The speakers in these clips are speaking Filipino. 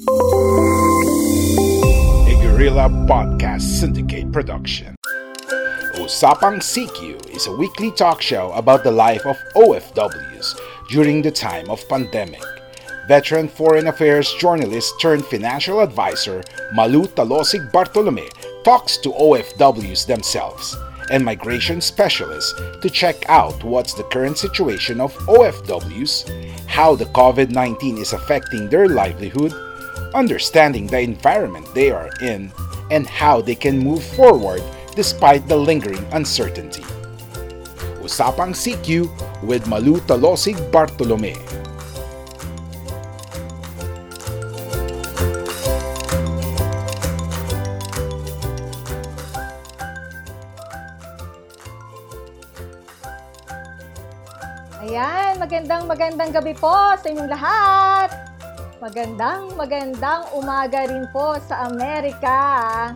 A Guerrilla Podcast Syndicate production. Usapang CQ is a weekly talk show about the life of OFWs during the time of pandemic. Veteran foreign affairs journalist turned financial advisor Malu Talosig Bartolome talks to OFWs themselves and migration specialists to check out what's the current situation of OFWs, how the COVID 19 is affecting their livelihood, understanding the environment they are in, and how they can move forward despite the lingering uncertainty. Usapang CQ with Malu Talosig Bartolome. Ayan, magandang magandang gabi po sa inyong lahat. Magandang magandang umaga rin po sa Amerika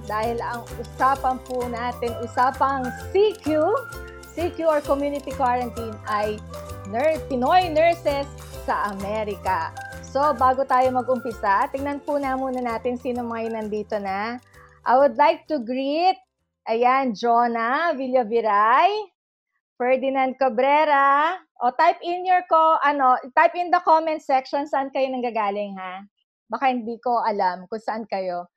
dahil ang usapan po natin, usapang CQ, CQ or Community Quarantine ay ner Pinoy nurses sa Amerika. So, bago tayo mag-umpisa, tingnan po na muna natin sino mga nandito na. I would like to greet, ayan, Jonah Villaviray, Ferdinand Cabrera. O type in your ko ano, type in the comment section saan kayo nanggagaling ha. Baka hindi ko alam kung saan kayo.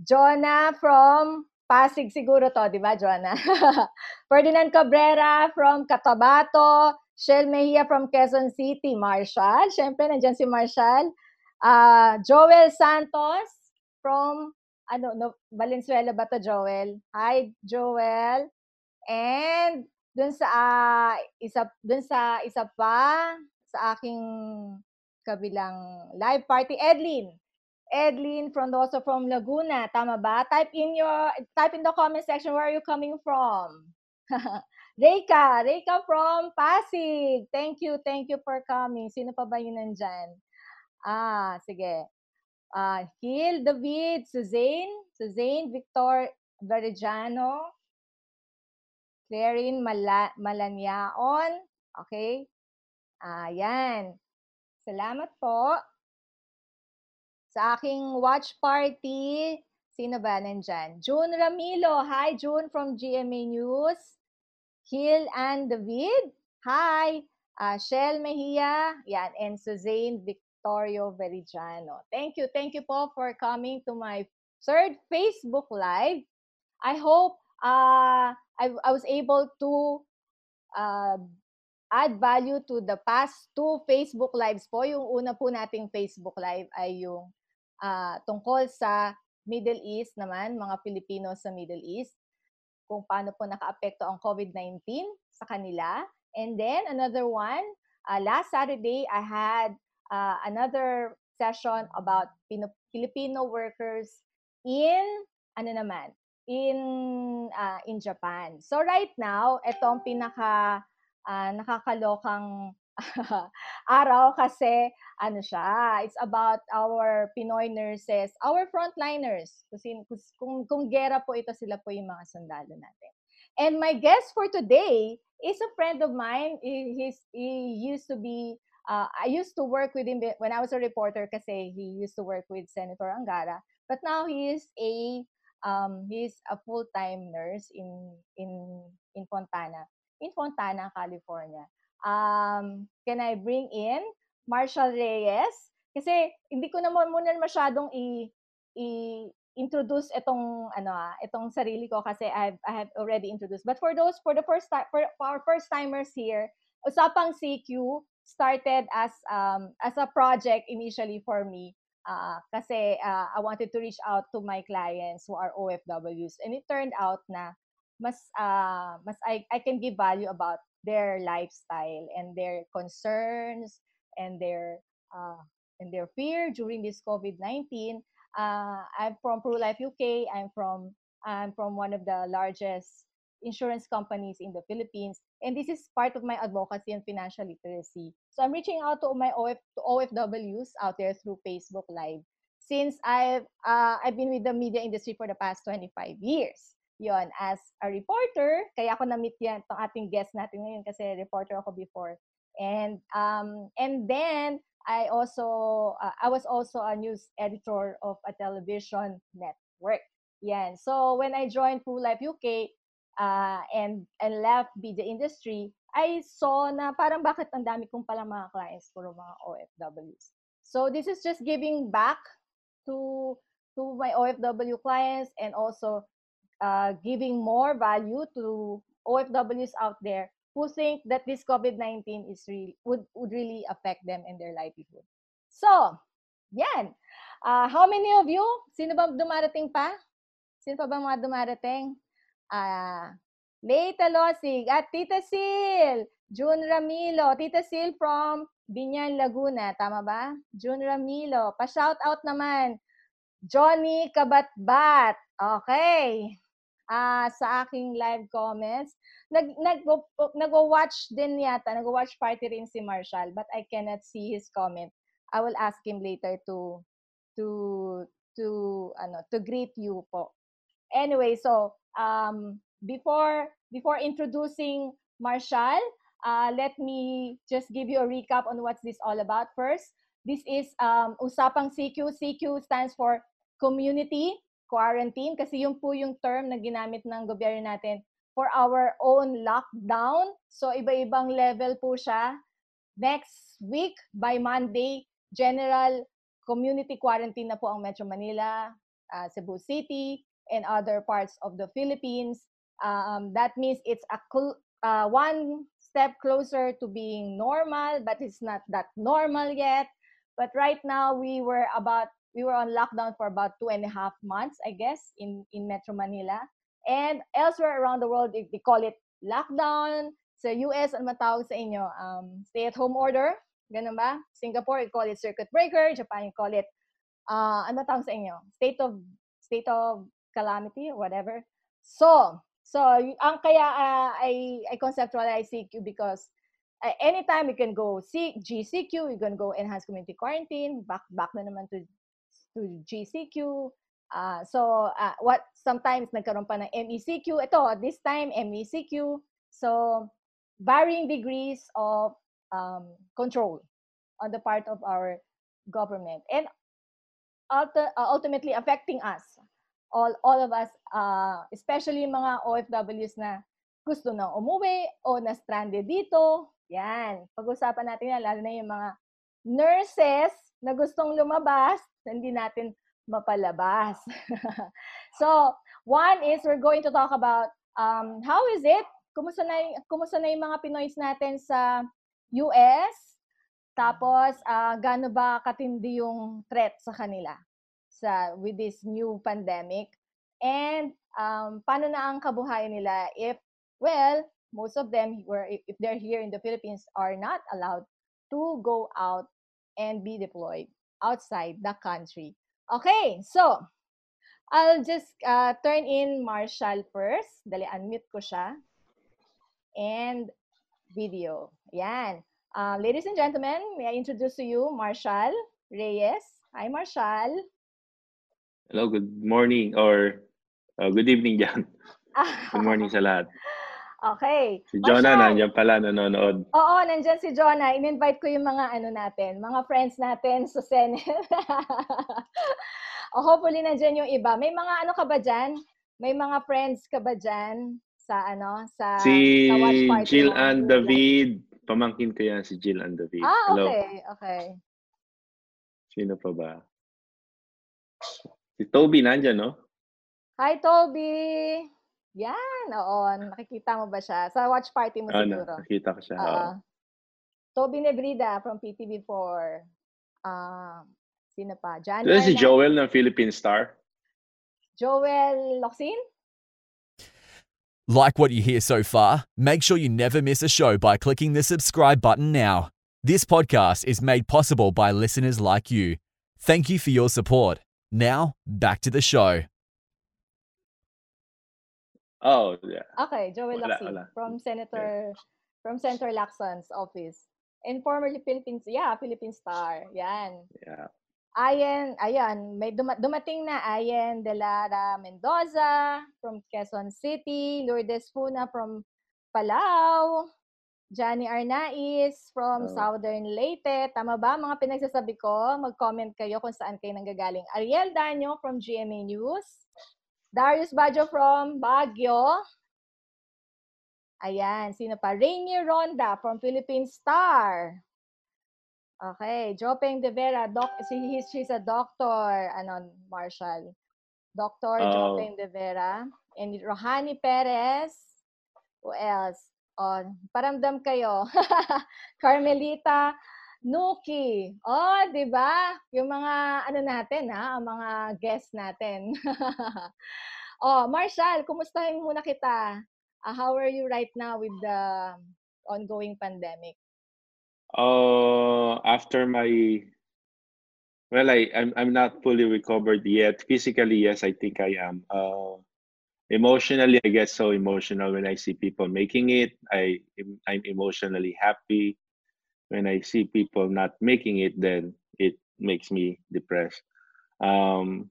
Jonah from Pasig siguro to, di ba, Jonah? Ferdinand Cabrera from Cotabato, Shell Mejia from Quezon City, Marshall, syempre nandiyan si Marshall. Uh, Joel Santos from ano no Valenzuela ba to Joel? Hi Joel. And dun sa uh, isa dun sa isa pa sa aking kabilang live party Edlin. Edlin from also from Laguna, tama ba? Type in your type in the comment section where are you coming from. Reika, Reika from Pasig. Thank you, thank you for coming. Sino pa ba yun nandyan? Ah, sige. Uh, Hil David, Suzanne, Suzanne Victor Verjano, Clarin Mala- Malanyaon. Okay? Ayan. Salamat po. Sa aking watch party, sino ba nandyan? June Ramilo. Hi, June from GMA News. Hill and David. Hi. Uh, Shell Mejia. Yan. And Suzanne Victorio Verigiano. Thank you. Thank you po for coming to my third Facebook Live. I hope uh, I, I was able to uh, add value to the past two Facebook Lives po. Yung una po nating Facebook Live ay yung uh, tungkol sa Middle East naman, mga Pilipino sa Middle East, kung paano po nakaapekto ang COVID-19 sa kanila. And then another one, uh, last Saturday, I had uh, another session about Pino- Filipino workers in, ano naman, in uh, in Japan. So right now, ito ang pinaka uh, nakakalokang araw kasi ano siya, it's about our Pinoy nurses, our frontliners. Kasi kung, kung, gera po ito, sila po yung mga sundalo natin. And my guest for today is a friend of mine. He, he's, he used to be, uh, I used to work with him when I was a reporter kasi he used to work with Senator Angara. But now he is a um, he's a full-time nurse in in in Fontana, in Fontana, California. Um, can I bring in Marshall Reyes? Kasi hindi ko naman muna masyadong i, i introduce itong ano ah, itong sarili ko kasi I have, I have already introduced. But for those for the first time for, for our first timers here, Usapang CQ started as um as a project initially for me Uh, kasi uh, I wanted to reach out to my clients who are OFWs. And it turned out na mas, uh, mas I, I can give value about their lifestyle and their concerns and their uh, and their fear during this COVID-19. Uh, I'm from ProLife UK. I'm from I'm from one of the largest insurance companies in the Philippines, and this is part of my advocacy and financial literacy. So I'm reaching out to my OF, to OFWs out there through Facebook Live since I've uh, I've been with the media industry for the past 25 years. Yon, as a reporter, kaya ako na-meet yan, itong ating guest natin ngayon kasi reporter ako before. And um, and then I also uh, I was also a news editor of a television network. Yan. So when I joined Full Life UK uh, and and left media industry, I saw na parang bakit ang dami kong pala mga clients puro mga OFWs. So this is just giving back to to my OFW clients and also uh, giving more value to OFWs out there who think that this COVID-19 is really would, would really affect them and their livelihood. So, yan. Uh, how many of you? Sino ba dumarating pa? Sino pa ba mga dumarating? Uh, Leita Losig at Tita Sil, June Ramilo. Tita Sil from Binyan, Laguna. Tama ba? June Ramilo. Pa-shout out naman. Johnny Kabatbat. Okay uh, sa aking live comments. Nag, nag, nag-watch din yata, nag-watch party rin si Marshall, but I cannot see his comment. I will ask him later to to to ano to greet you po. Anyway, so um before before introducing Marshall, uh, let me just give you a recap on what's this all about. First, this is um, Usapang CQ. CQ stands for Community quarantine kasi yun po yung term na ginamit ng gobyerno natin for our own lockdown. So iba-ibang level po siya. Next week, by Monday, general community quarantine na po ang Metro Manila, uh, Cebu City, and other parts of the Philippines. Um, that means it's a uh, one step closer to being normal, but it's not that normal yet. But right now, we were about we were on lockdown for about two and a half months, I guess, in, in Metro Manila. And elsewhere around the world, they, they call it lockdown. Sa US, ano matawag sa inyo? Um, stay-at-home order. Ganun ba? Singapore, you call it circuit breaker. Japan, you call it, uh, ano matawag sa inyo? State of, state of calamity, whatever. So, so ang kaya uh, I, I conceptualize CQ because uh, anytime you can go C, GCQ, you can go enhanced community quarantine, back back na naman to to GCQ. Uh, so, uh, what sometimes nagkaroon pa ng MECQ. Ito, this time, MECQ. So, varying degrees of um, control on the part of our government. And ulti- ultimately affecting us, all, all of us, uh, especially mga OFWs na gusto nang umuwi o na stranded dito. Yan. Pag-usapan natin yan, lalo na yung mga nurses na gustong lumabas hindi natin mapalabas. so, one is we're going to talk about um, how is it? Kumusta na, kumusta na yung mga Pinoys natin sa US? Tapos, uh, gaano ba katindi yung threat sa kanila sa with this new pandemic? And um, paano na ang kabuhayan nila if, well, most of them were, if they're here in the Philippines, are not allowed to go out and be deployed outside the country. Okay, so I'll just uh, turn in Marshall first. Dali, unmute ko siya. And video. Yan. Uh, ladies and gentlemen, may I introduce to you Marshall Reyes. Hi, Marshall. Hello, good morning or uh, good evening dyan. good morning sa lahat. Okay. Si Jonah Marshall, nandiyan pala nanonood. Oo, nandiyan si Jonah. In-invite ko yung mga ano natin, mga friends natin sa Senate. oh, hopefully nandiyan yung iba. May mga ano ka ba dyan? May mga friends ka ba dyan sa ano sa si sa watch party Jill and David. Pamangkin ko yan si Jill and David. Ah, Hello. okay. Okay. Sino pa ba? Si Toby nandiyan, no? Hi, Toby! Yan, oo. Nakikita mo ba siya? Sa watch party mo oh, siguro. nakikita ko siya. Uh, oo. Toby Nebrida from PTV4. Uh, sino pa? Jan Ito si Joel ng Philippine Star. Joel Locsin? Like what you hear so far? Make sure you never miss a show by clicking the subscribe button now. This podcast is made possible by listeners like you. Thank you for your support. Now, back to the show. Oh, yeah. Okay, Joel Wala, Lacson wala. from Senator from Senator Lacson's office. And formerly Philippines, yeah, Philippine Star. Yan. Yeah. Ayen, ayan, may duma- dumating na Ayen de Lara Mendoza from Quezon City, Lourdes Funa from Palau, Johnny Arnaiz from Oh. Southern Leyte. Tama ba mga pinagsasabi ko? Mag-comment kayo kung saan kayo nanggagaling. Ariel Danyo from GMA News. Darius Bajo from Baguio. Ayan, sino pa? Rainier Ronda from Philippine Star. Okay, Jopeng De Vera, doc, she, he's, she's a doctor, ano, Marshall. Dr. Oh. Jopeng De Vera. And Rohani Perez. Who else? Oh, paramdam kayo. Carmelita Nuki. Oh, di ba? Yung mga, ano natin, ha? Ang mga guests natin. oh, Marshall, kumustahin muna kita. Uh, how are you right now with the ongoing pandemic? Uh, after my well, I I'm I'm not fully recovered yet. Physically, yes, I think I am. Uh, emotionally, I get so emotional when I see people making it. I I'm emotionally happy. When I see people not making it, then it makes me depressed. Um,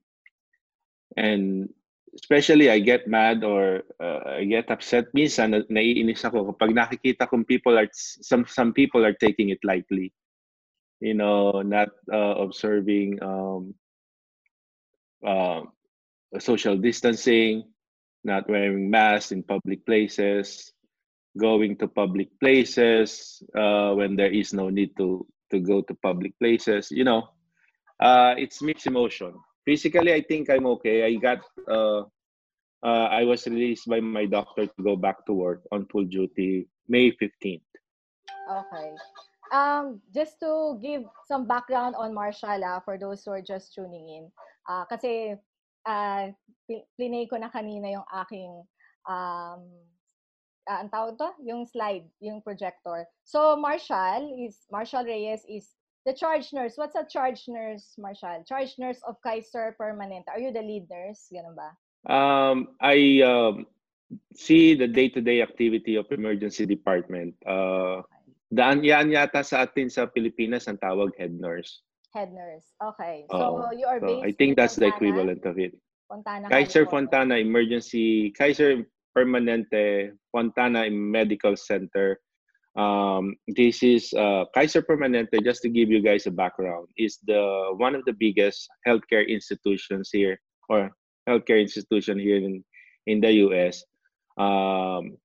and especially I get mad or uh, I get upset. Minsan na- naiinis ako kapag nakikita kong people are some some people are taking it lightly. You know, not uh, observing um, uh, social distancing, not wearing masks in public places, going to public places uh, when there is no need to to go to public places. You know, uh, it's mixed emotion. Physically, I think I'm okay. I got uh, uh, I was released by my doctor to go back to work on full duty May 15th. Okay. Um, just to give some background on Marshall ah, for those who are just tuning in. Ah, kasi uh, plinay ko na kanina yung aking um, ah, ang tawag to? Yung slide, yung projector. So Marshall is Marshall Reyes is the charge nurse. What's a charge nurse, Marshall? Charge nurse of Kaiser Permanente. Are you the lead nurse? Ganun ba? Um, I um, see the day-to-day activity of emergency department. Uh, daan yan yata sa atin sa Pilipinas ang tawag head nurse. Head nurse. Okay. So you are So based I think in that's the Fontana? equivalent of it. Fontana, Kaiser. Fontana Emergency, Kaiser Permanente Fontana Medical Center. Um, this is uh, Kaiser Permanente. Just to give you guys a background, is the one of the biggest healthcare institutions here, or healthcare institution here in in the U.S. Um,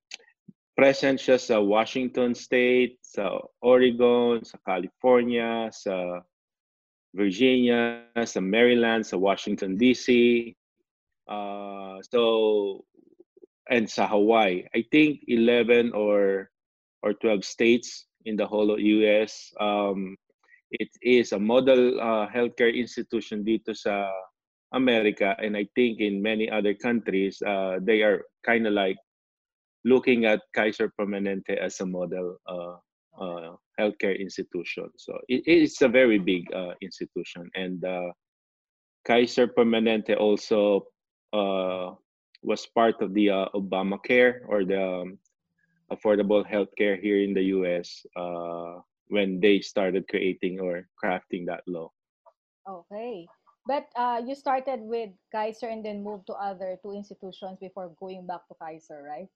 present siya sa Washington State, sa Oregon, sa California, sa Virginia, some Maryland, sa Washington DC, uh, so and sa Hawaii. I think 11 or or 12 states in the whole US. Um, it is a model uh, healthcare institution dito sa America, and I think in many other countries, uh, they are kind of like looking at Kaiser Permanente as a model uh, uh, healthcare institution. So it, it's a very big uh, institution, and uh, Kaiser Permanente also uh, was part of the uh, Obamacare or the um, affordable healthcare here in the U.S. Uh, when they started creating or crafting that law. Okay. But you started with Kaiser and then moved to other two institutions before going back to Kaiser, right?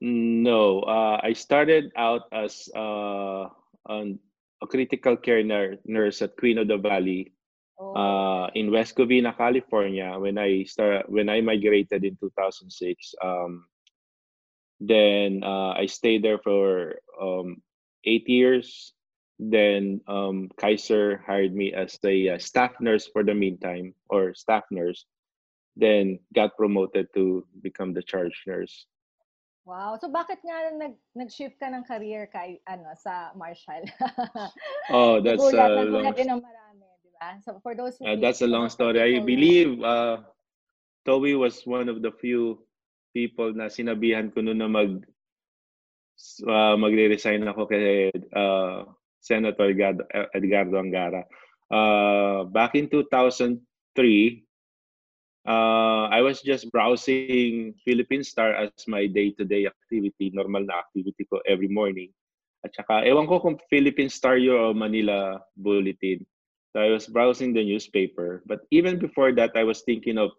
No, uh, I started out as uh, an, a critical care nur- nurse at Queen of the Valley Oh, uh, in West Covina, California. When I start, when I migrated in 2006, um, then uh, I stayed there for um, eight years. Then um, Kaiser hired me as a uh, staff nurse for the meantime, or staff nurse. Then got promoted to become the charge nurse. Wow. So bakit nga nag nag-shift ka ng career kay ano sa Marshall? Oh, that's Nagulat, a long din ng marami, di ba? So for those who Uh, that's a long story. I believe uh, Toby was one of the few people na sinabihan ko noon na mag uh, magre-resign ako kasi uh, Senator Edgardo, Edgardo Angara. Uh, back in 2003, uh, I was just browsing Philippine Star as my day-to-day activity, normal na activity ko every morning. At saka, ewan ko kung Philippine Star yun o Manila Bulletin. So I was browsing the newspaper. But even before that, I was thinking of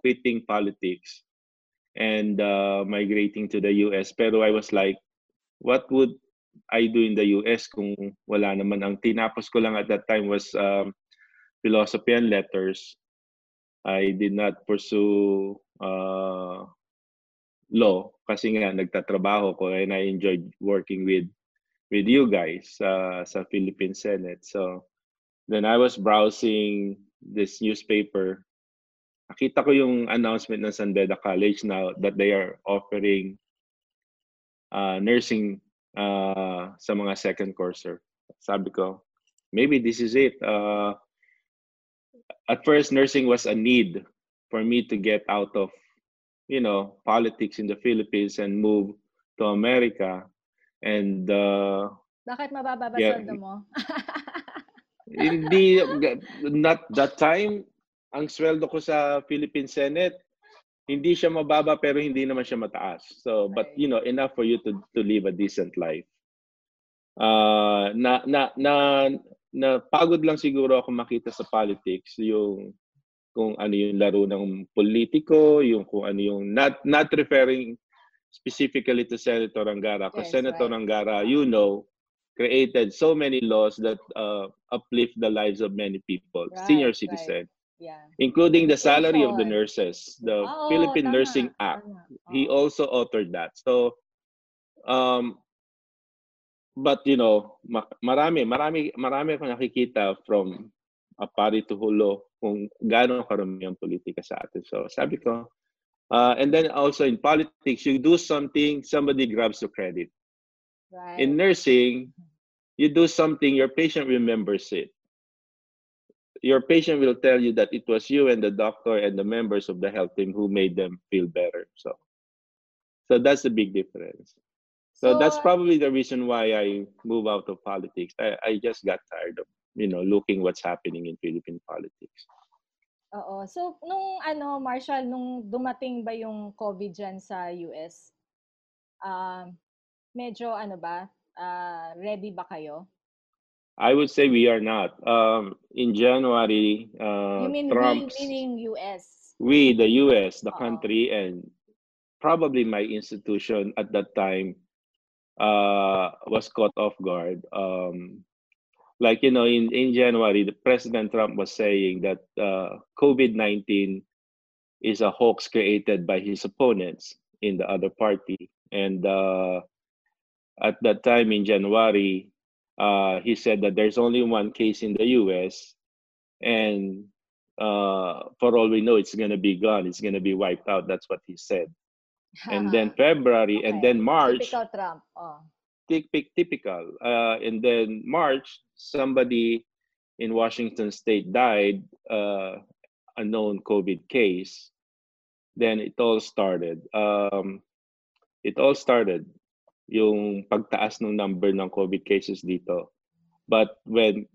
quitting politics and uh, migrating to the US. Pero I was like, what would I do in the US kung wala naman? Ang tinapos ko lang at that time was um, philosophy and letters. I did not pursue uh, law kasi nga nagtatrabaho ko and I enjoyed working with with you guys uh, sa Philippine Senate. So then I was browsing this newspaper. Nakita ko yung announcement ng San Beda College now that they are offering uh, nursing uh, sa mga second courser. Sabi ko, maybe this is it. Uh, at first, nursing was a need for me to get out of, you know, politics in the Philippines and move to America. And uh, Bakit mababa ba Yeah. sweldo mo? hindi, not that time, ang sweldo ko sa Philippine Senate, hindi siya mababa pero hindi naman siya mataas. So, but you know, enough for you to to live a decent life. Uh, na na na na pagod lang siguro ako makita sa politics yung kung ano yung laro ng politiko, yung kung ano yung not not referring specifically to Senator Angara. Because Yes, Senator right. Angara, you know, created so many laws that uh, uplift the lives of many people, senior Right, right. citizen, Yeah. including the salary of the nurses, the Oo, Philippine tama, Nursing Act. tama. He Oo. also authored that. So, um, but you know, ma- marami, marami, marami akong nakikita from a party to hulo kung gaano karami ang politika sa atin. So, sabi ko, uh, and then also in politics, you do something, somebody grabs the credit. Right. In nursing, you do something, your patient remembers it. Your patient will tell you that it was you and the doctor and the members of the health team who made them feel better. So, so that's the big difference. So, that's probably the reason why I move out of politics. I, I just got tired of you know looking what's happening in Philippine politics. Oo. So, nung ano, Marshall, nung dumating ba yung COVID dyan sa US, um, medyo ano ba, ah, ready ba kayo? I would say we are not. Um, in January, uh, you mean Trump's we, meaning US? we, the U.S., the Oo. country, and probably my institution at that time uh, was caught off guard. Um, like you know, in in January, the President Trump was saying that uh, COVID nineteen is a hoax created by his opponents in the other party, and uh, at that time in January, uh, he said that there's only one case in the U.S. and uh, for all we know, it's going to be gone. It's going to be wiped out. That's what he said. And then February, and Okay. then March, Typical Trump. Oh. typical, typical. Uh, and then March, somebody in Washington State died, uh, a known COVID case. Then it all started. Um, it all started yung pagtaas ng number ng COVID cases dito. But when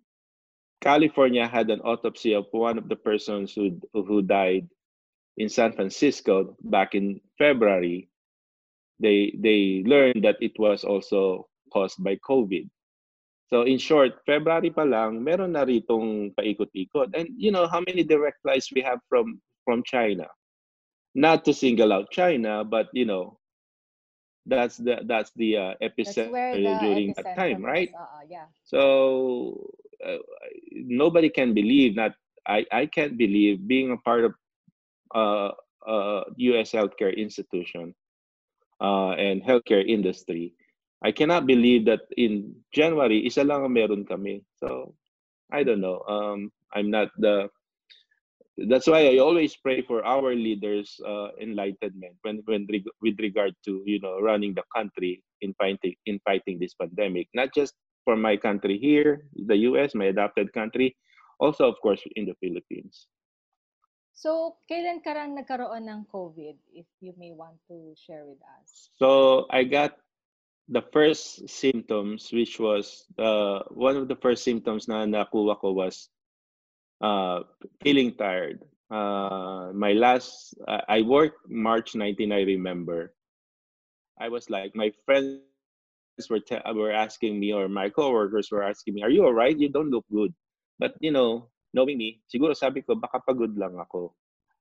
California had an autopsy of one of the persons who who died in San Francisco back in February, they they learned that it was also caused by COVID. So in short, February pa lang, meron na ritong paikot-ikot. And you know how many direct flights we have from from China. Not to single out China, but you know, that's the that's the uh, epicenter the during that time, right? Oo, yeah. So uh, nobody can believe that I, I can't believe being a part of uh, U.S. healthcare institution uh, and healthcare industry. I cannot believe that in January isa lang ang meron kami. So I don't know. Um, I'm not the. That's why I always pray for our leaders' uh, enlightenment when when reg- with regard to you know running the country in fighting in fighting this pandemic. Not just for my country here, the U.S., my adopted country, also of course in the Philippines. So, kailan ka lang nagkaroon ng COVID, if you may want to share with us? So I got the first symptoms, which was uh, one of the first symptoms na nakuha ko was uh, feeling tired. Uh, my last, uh, I worked March 19, I remember. I was like, my friends were, were asking me, or my coworkers were asking me, are you all right? You don't look good. But, you know, knowing me, siguro sabi ko, baka pagod lang ako.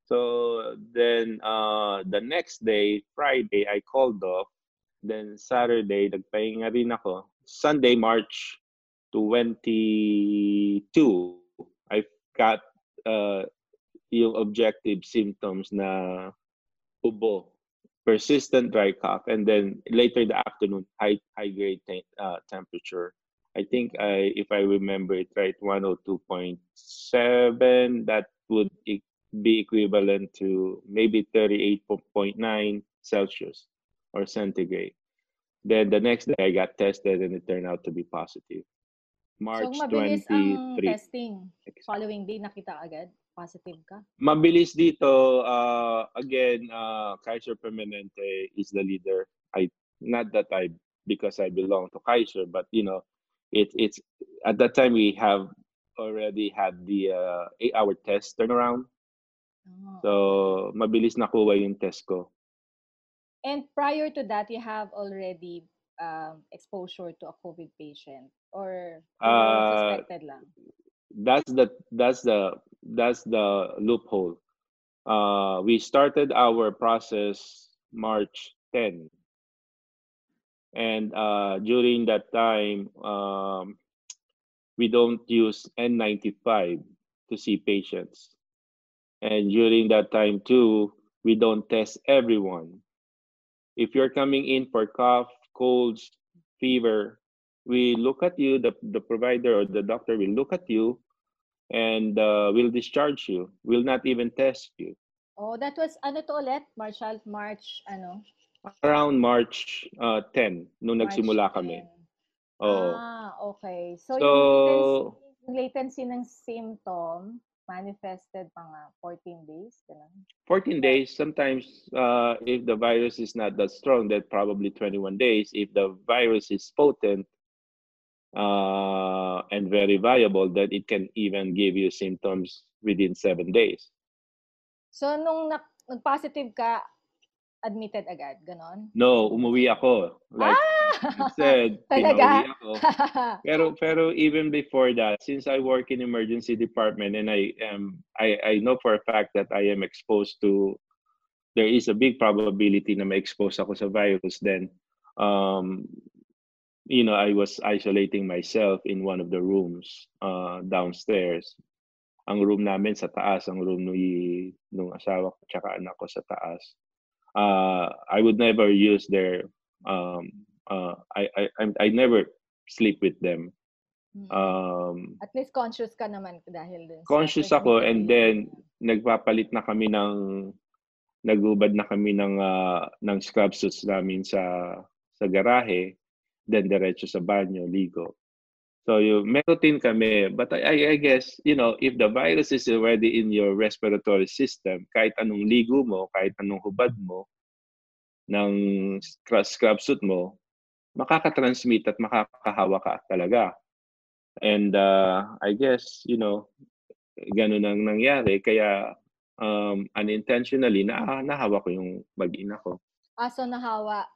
So then uh, the next day, Friday, I called off. Then Saturday, nagpahinga rin ako. Sunday, March 22, I got uh, yung objective symptoms na ubo, persistent dry cough, and then later in the afternoon, high high grade te- uh, temperature. I think I, if I remember it right, 102.7. That would e- be equivalent to maybe 38.9 Celsius or centigrade. Then the next day I got tested and it turned out to be positive. March so, mabilis ang 23. testing. Following day, nakita agad? Positive ka? Mabilis dito, uh, again, uh, Kaiser Permanente is the leader. I not that I because I belong to Kaiser, but you know, it, it's at that time we have already had the uh, eight-hour test turnaround. Oh. So, mabilis nakuha yung test ko. And prior to that, you have already um, exposure to a COVID patient or Uh, suspected lang? that's the that's the that's the loophole. Uh, we started our process March 10, and uh, during that time, um, we don't use N95 to see patients, and during that time too, we don't test everyone. If you're coming in for cough, colds, fever, we look at you. The the provider or the doctor will look at you and uh, will discharge you. Will not even test you. Oh, that was, ano to ulit? Marshall, March, ano? Around March uh, 10, nung March nagsimula kami. 10. Oo. Ah, okay. So, So, yung latency, yung latency ng symptom manifested mga 14 days, ganun. 14 days. Sometimes, uh, if the virus is not that strong, then probably 21 days. If the virus is potent uh, and very viable, then it can even give you symptoms within seven days. So, nung nag- nag-positive ka, admitted agad, ganon? No, umuwi ako. Like I said, Ah! Talaga? pinauwi ako. Pero pero even before that, since I work in emergency department and I am I I know for a fact that I am exposed to there is a big probability na ma-expose ako sa virus then um you know I was isolating myself in one of the rooms uh downstairs. Ang room namin sa taas, ang room ni nung asawa ko tsaka anak ko sa taas. Uh I would never use their um uh I I I'm- I never sleep with them. Mm. Um At least conscious ka naman dahil dun sa conscious ako and then nagpapalit na kami ng nagubad na kami ng ah, ng scrub suits namin sa sa garahe then diretso sa banyo ligo so yung may routine kami but I, I guess you know if the virus is already in your respiratory system kahit anong ligo mo kahit anong hubad mo ng scrub suit mo makakatransmit at makakahawa ka talaga and uh, I guess you know ganun ang nangyari kaya um, unintentionally na nahawa ko yung mag-ina ko. Ah, so nahawa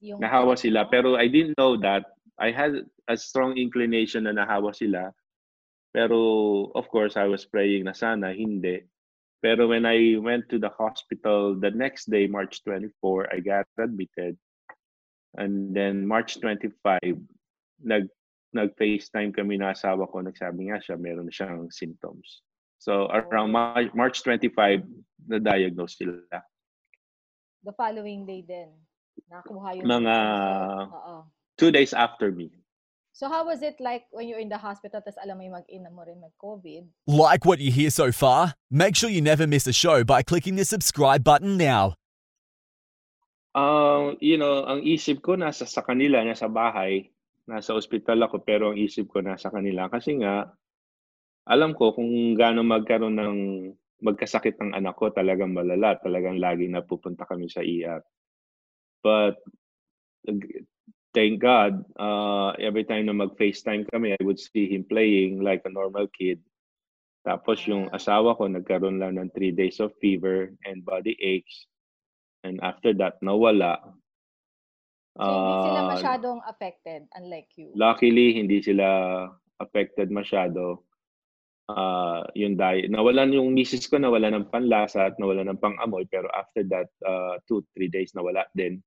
yung... Nahawa sila pero I didn't know that. I had a strong inclination na nahawa sila. Pero of course I was praying na sana hindi. Pero when I went to the hospital the next day, March 24, I got admitted. And then March 25, nag nag-FaceTime kami na asawa ko, nagsabi nga siya, meron siyang symptoms. So around Mar- March 25, na-diagnose sila. The following day din. Nakuha yung... Mga- result. Two days after me. So how was it like when you're in the hospital tapos alam mo yung mag-ina mo rin mag-COVID? Like what you hear so far? Make sure you never miss a show by clicking the subscribe button now. Um, you know, ang isip ko nasa sa kanila, nasa bahay, nasa ospital ako, pero ang isip ko nasa kanila. Kasi nga, alam ko kung gaano magkaroon ng magkasakit ng anak ko, talagang malala, talagang lagi na pupunta kami sa ER. But thank God, uh, every time na mag-FaceTime kami, I would see him playing like a normal kid. Tapos yung Ah. asawa ko, nagkaroon lang ng three days of fever and body aches. And after that, nawala. So, hindi sila Ah, masyadong affected, unlike you. luckily, hindi sila affected masyado. Ah, yung diet. Nawalan yung misis ko, nawala ng panlasa at nawala ng pang-amoy. Pero after that, uh, two, three days, nawala din.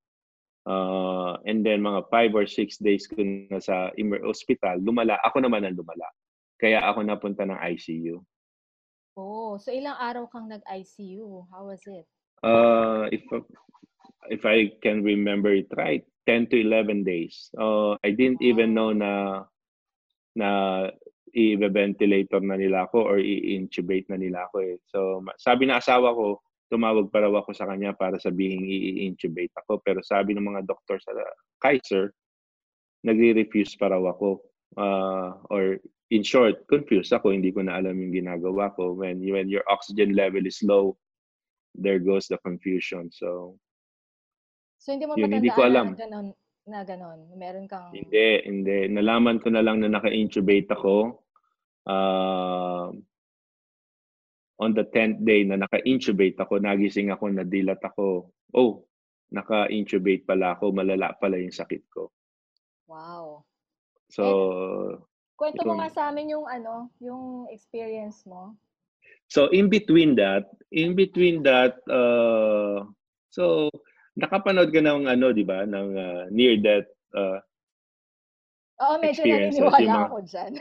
Uh, and then mga five or six days ko na sa hospital, lumala. Ako naman ang lumala. Kaya ako napunta ng ICU. Oh, so ilang araw kang nag-ICU? How was it? Uh, if if I can remember it right, 10 to 11 days. Uh, I didn't even know na na i-ventilator na nila ako or i-intubate na nila ako eh. So sabi ng asawa ko, tumawag pa raw ako sa kanya para sabihin i-intubate ako. Pero sabi ng mga doktor sa Kaiser, nagre-refuse pa raw ako. Uh, or in short, confused ako. Hindi ko na alam yung ginagawa ko. When, when your oxygen level is low, there goes the confusion. So, So hindi mo Yun, hindi ko alam. na ganon, na ganon. Meron kang... Hindi, hindi. Nalaman ko na lang na naka-intubate ako. Uh, on the 10th day na naka-intubate ako, nagising ako, nadilat ako. Oh, naka-intubate pala ako, malala pala yung sakit ko. Wow. So, Kwento mo nga sa amin yung ano, yung experience mo. so in between that, in between that, uh, so nakapanood ka ng ano, di ba, ng uh, near-death uh, Oo, medyo naniniwala yung mga- ako dyan.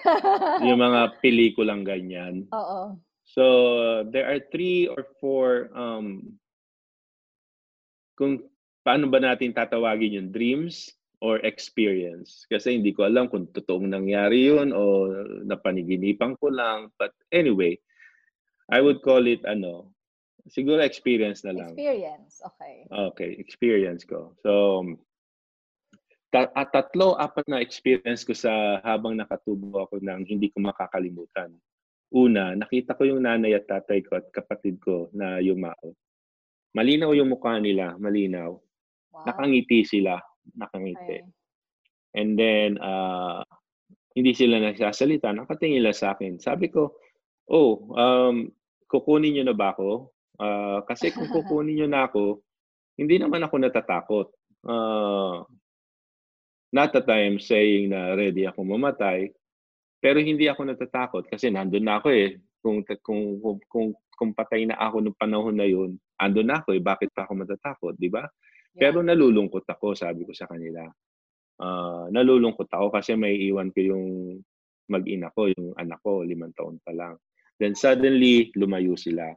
yung mga pelikulang ganyan. Oo. So there are three or four um kung paano ba natin tatawagin yung dreams or experience kasi hindi ko alam kung totoong nangyari yun o napaniginipan ko lang but anyway I would call it ano siguro experience na lang Experience. Okay. Okay, experience ko. So, ta- at tatlo, apat na experience ko sa habang nakatubo ako ng hindi ko makakalimutan. Una, nakita ko yung nanay at tatay ko at kapatid ko na yumao. Malinaw yung mukha nila, malinaw. Wow. Nakangiti sila, nakangiti. Okay. And then, uh, hindi sila nagsasalita, nakatingin lang sa akin. Sabi ko, oh, um, kukunin niyo na ba ako? Ah, kasi kung kukunin niyo na ako, hindi naman ako natatakot. Ah, not that I am saying na ready ako mamatay, pero hindi ako natatakot kasi nandun na ako eh. Kung, kung, kung, kung, kung patay na ako noong panahon na yun, andun na ako eh. Bakit pa ako matatakot, di ba? Pero nalulungkot ako, sabi ko sa kanila. Ah, nalulungkot ako kasi may iwan ko yung mag-ina ko, yung anak ko, limang taon pa lang. Then suddenly, lumayo sila.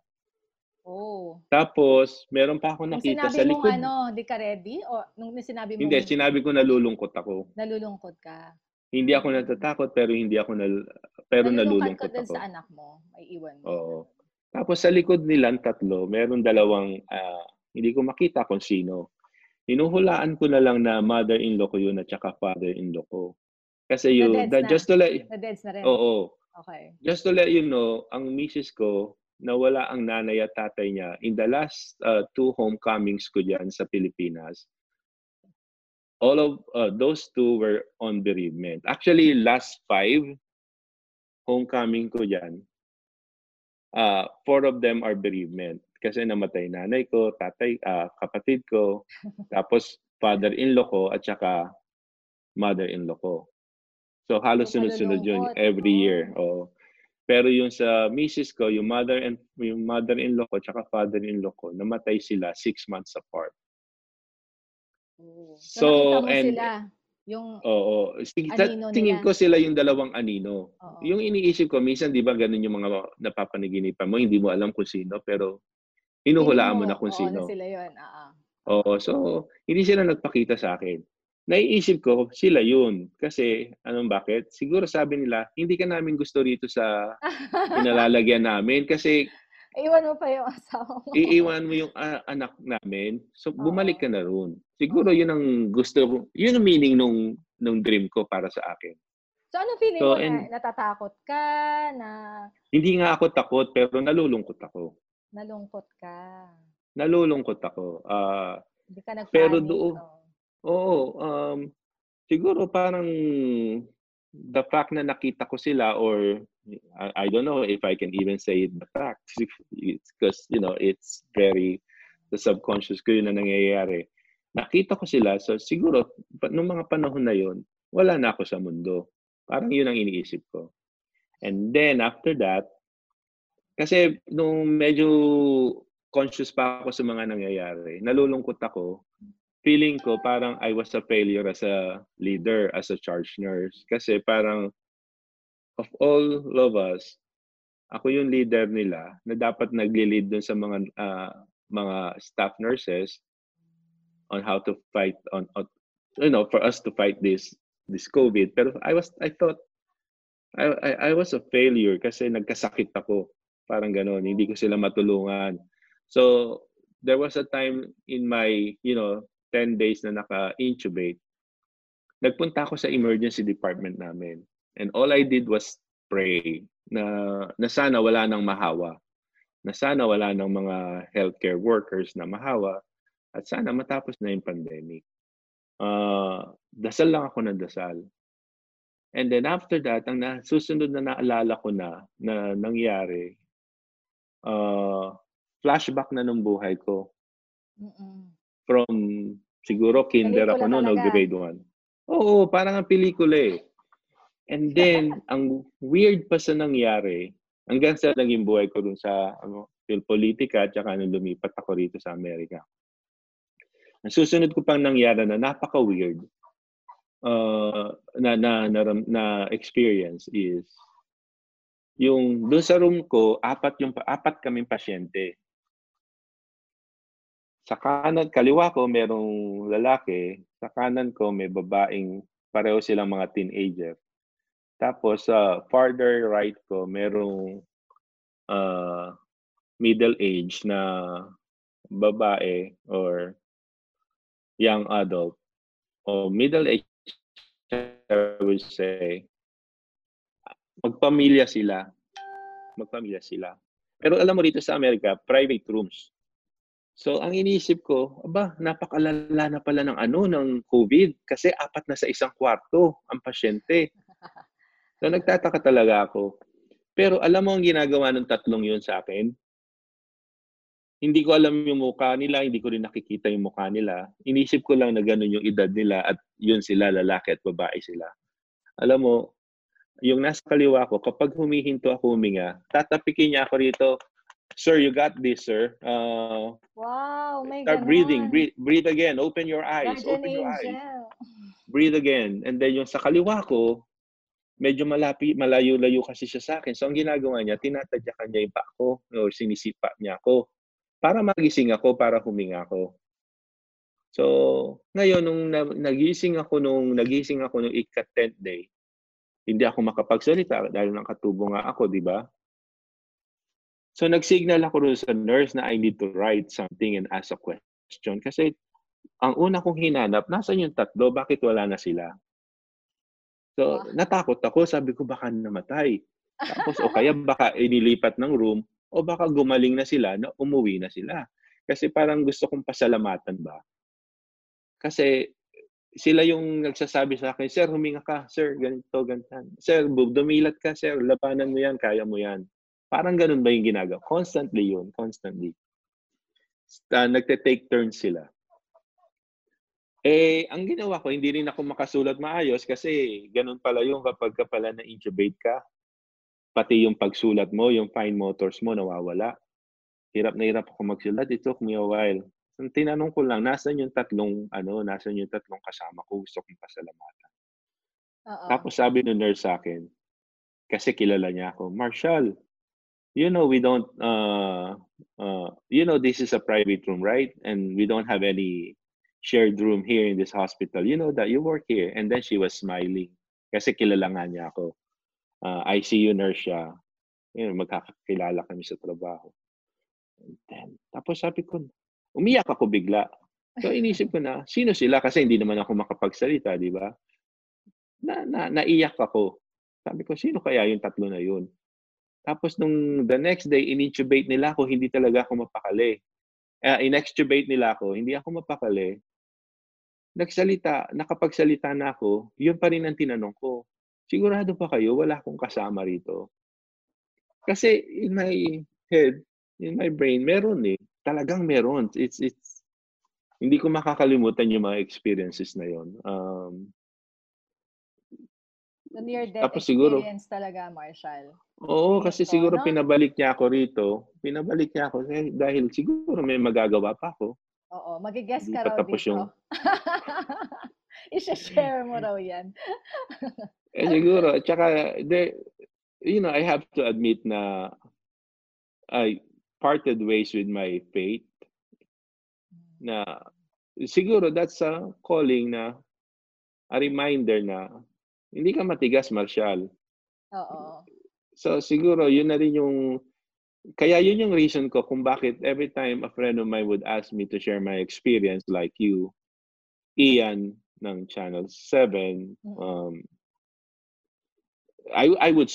Oh. Tapos, meron pa ako nakita sinabi sa likod. ano, di ka ready? O nung sinabi mo Hindi, sinabi ko nalulungkot ako. nalulungkot ka? Hindi ako natatakot pero hindi ako nal pero Nalulungkot ako. sa anak mo. May iwan mo. Oo. Tapos sa likod nilang tatlo, meron dalawang ah, hindi ko makita kung sino. Hinuhulaan ko na lang na mother-in-law ko yun at saka father-in-law ko. Kasi Na you, deads that, na. just to let, Na-deads na rin. oo, Okay. just to let you know, ang misis ko, nawala ang nanay at tatay niya in the last uh, two homecomings ko dyan sa Pilipinas. All of uh, those two were on bereavement. Actually, last five homecoming ko dyan, uh, four of them are bereavement. Kasi namatay nanay ko, tatay, uh, kapatid ko, tapos father-in-law ko, at saka mother-in-law ko. So halos So, sunod-sunod yun every year. Oo. Pero yung sa misis ko, yung mother and yung mother-in-law ko tsaka father-in-law ko, namatay sila six months apart. Oo. So, mo and- sila. Yung, Oo. Sige, sa Anino tingin nila. ko sila yung dalawang anino. oo. Yung iniisip ko, minsan di ba ganun yung mga napapanaginipan mo, hindi mo alam kung sino, pero hinuhulaan mo na kung oo, sino. na sila yun. Oo. Oo, so hindi sila nagpakita sa akin. Naiisip ko, sila yun. Kasi, anong bakit? Siguro sabi nila, hindi ka namin gusto rito sa pinalalagyan namin kasi Iwan mo pa yung asawa mo. iiwan mo yung ah, anak namin. So, bumalik ka na roon. Siguro yun ang gusto ko, yun ang meaning nung, nung dream ko para sa akin. So, ano feeling So, mo? and- na, natatakot ka? Na Hindi nga ako takot, pero nalulungkot ako. nalungkot ka? Nalulungkot ako. Ah, Hindi ka nagpanic? Pero doon- oo. oo, um, siguro parang the fact na nakita ko sila or I, I don't know if I can even say the fact because you know it's very the subconscious ko yun na nangyayari. Nakita ko sila so siguro nung mga panahon na yun wala na ako sa mundo. Parang yun ang iniisip ko. And then after that kasi nung medyo conscious pa ako sa mga nangyayari nalulungkot ako. Feeling ko parang I was a failure as a leader, as a charge nurse. Kasi parang of all us, ako yung leader nila na dapat nagli-lead dun sa mga uh, mga staff nurses on how to fight on, on you know for us to fight this this COVID. Pero I was I thought I, I, I was a failure kasi nagkasakit ako. Parang gano'n. Hindi ko sila matulungan. So, there was a time in my, you know, 10 days na naka-intubate, nagpunta ako sa emergency department namin. And all I did was pray na, na sana wala nang mahawa. Na sana wala nang mga healthcare workers na mahawa. At sana matapos na yung pandemic. Uh, dasal lang ako ng dasal. And then after that, ang susunod na naalala ko na na nangyari, uh, flashback na ng buhay ko. Mm-mm. From Siguro kinder ako noon o grade 1. Oo, parang ang pelikula eh. And then, ang weird pa sa nangyari, hanggang sa naging buhay ko dun sa ano, politika at saka nung lumipat ako rito sa Amerika. Ang susunod ko pang nangyari na napaka-weird uh, na, na, na, na experience is yung doon sa room ko, apat yung apat kaming pasyente sa kanan, kaliwa ko merong lalaki, sa kanan ko may babaeng pareho silang mga teenager. Tapos sa uh, farther right ko merong uh, middle age na babae or young adult. O middle age I would say magpamilya sila. Magpamilya sila. Pero alam mo dito sa Amerika private rooms. So, ang iniisip ko, aba, napakalala na pala ng ano, ng COVID. Kasi apat na sa isang kwarto ang pasyente. So, nagtataka talaga ako. Pero alam mo ang ginagawa ng tatlong yun sa akin? Hindi ko alam yung mukha nila, hindi ko rin nakikita yung mukha nila. Inisip ko lang na ganun yung edad nila at yun sila, lalaki at babae sila. Alam mo, yung nasa kaliwa ko, kapag humihinto ako huminga, tatapikin niya ako rito, Sir, you got this, sir. Uh, wow, may Start ganon. breathing. Breathe, breathe again. Open your eyes. Guardian Open your angel. eyes. Breathe again. And then yung sa kaliwa ko, medyo malapi, malayo-layo kasi siya sa akin. So ang ginagawa niya, tinatadyakan niya yung ko or sinisipa niya ako para magising ako, para huminga ako. So, ngayon, nung nagising ako nung nagising ako nung ika-10th day, hindi ako makapagsalita dahil nakatubo nga ako, di ba? So nag-signal ako rin sa nurse na I need to write something and ask a question. Kasi ang una kong hinanap, nasan yung tatlo? Bakit wala na sila? So, oh. natakot ako. Sabi ko, baka namatay. Tapos, o kaya baka inilipat ng room o baka gumaling na sila na umuwi na sila. Kasi parang gusto kong pasalamatan ba? Kasi sila yung nagsasabi sa akin, Sir, huminga ka. Sir, ganito, gantan. Sir, dumilat ka. Sir, labanan mo yan. Kaya mo yan. Parang ganun ba yung ginagawa? Constantly yun, constantly. Uh, nagte-take turns sila. Eh, ang ginawa ko, hindi rin ako makasulat maayos kasi ganun pala yung kapag ka pala na-intubate ka, pati yung pagsulat mo, yung fine motors mo, nawawala. Hirap na hirap ako magsulat. It took me a while. So, tinanong ko lang, nasan yung tatlong, ano, nasan yung tatlong kasama ko? Gusto kong pasalamatan. Uh-oh. Tapos sabi ng nurse sa akin, kasi kilala niya ako, Marshall, you know we don't uh uh you know this is a private room right and we don't have any shared room here in this hospital. You know that you work here. And then she was smiling. Kasi kilala nga niya ako. Uh, ICU nurse siya. Know magkakakilala kami sa trabaho. And then tapos sabi ko umiyak ako bigla. So inisip ko na sino sila? Kasi hindi naman ako makapagsalita di ba? Na, na naiyak ako. Sabi ko sino kaya yung tatlo na yun? Tapos nung the next day, in-intubate nila ako, hindi talaga ako mapakali. Uh, in-extubate nila ako, hindi ako mapakali. Nagsalita, nakapagsalita na ako, yun pa rin ang tinanong ko. Sigurado pa kayo, wala akong kasama rito. Kasi in my head, in my brain, meron eh. Talagang meron. It's, it's, hindi ko makakalimutan yung mga experiences na yon. Um, The near-death Tapos siguro- experience talaga, Marshall. Oo, kasi Ito, siguro no? pinabalik niya ako rito. Pinabalik niya ako eh, dahil siguro may magagawa pa ako. Oo, magigess ka raw dito. yung- I-share mo raw yan. Eh siguro, at saka, there, you know, I have to admit na I parted ways with my faith na siguro that's a calling na a reminder na hindi ka matigas, Marshall. Oo. So siguro yun na rin yung kaya yun yung reason ko kung bakit every time a friend of mine would ask me to share my experience like you, Ian ng Channel 7, Mm. um, I I would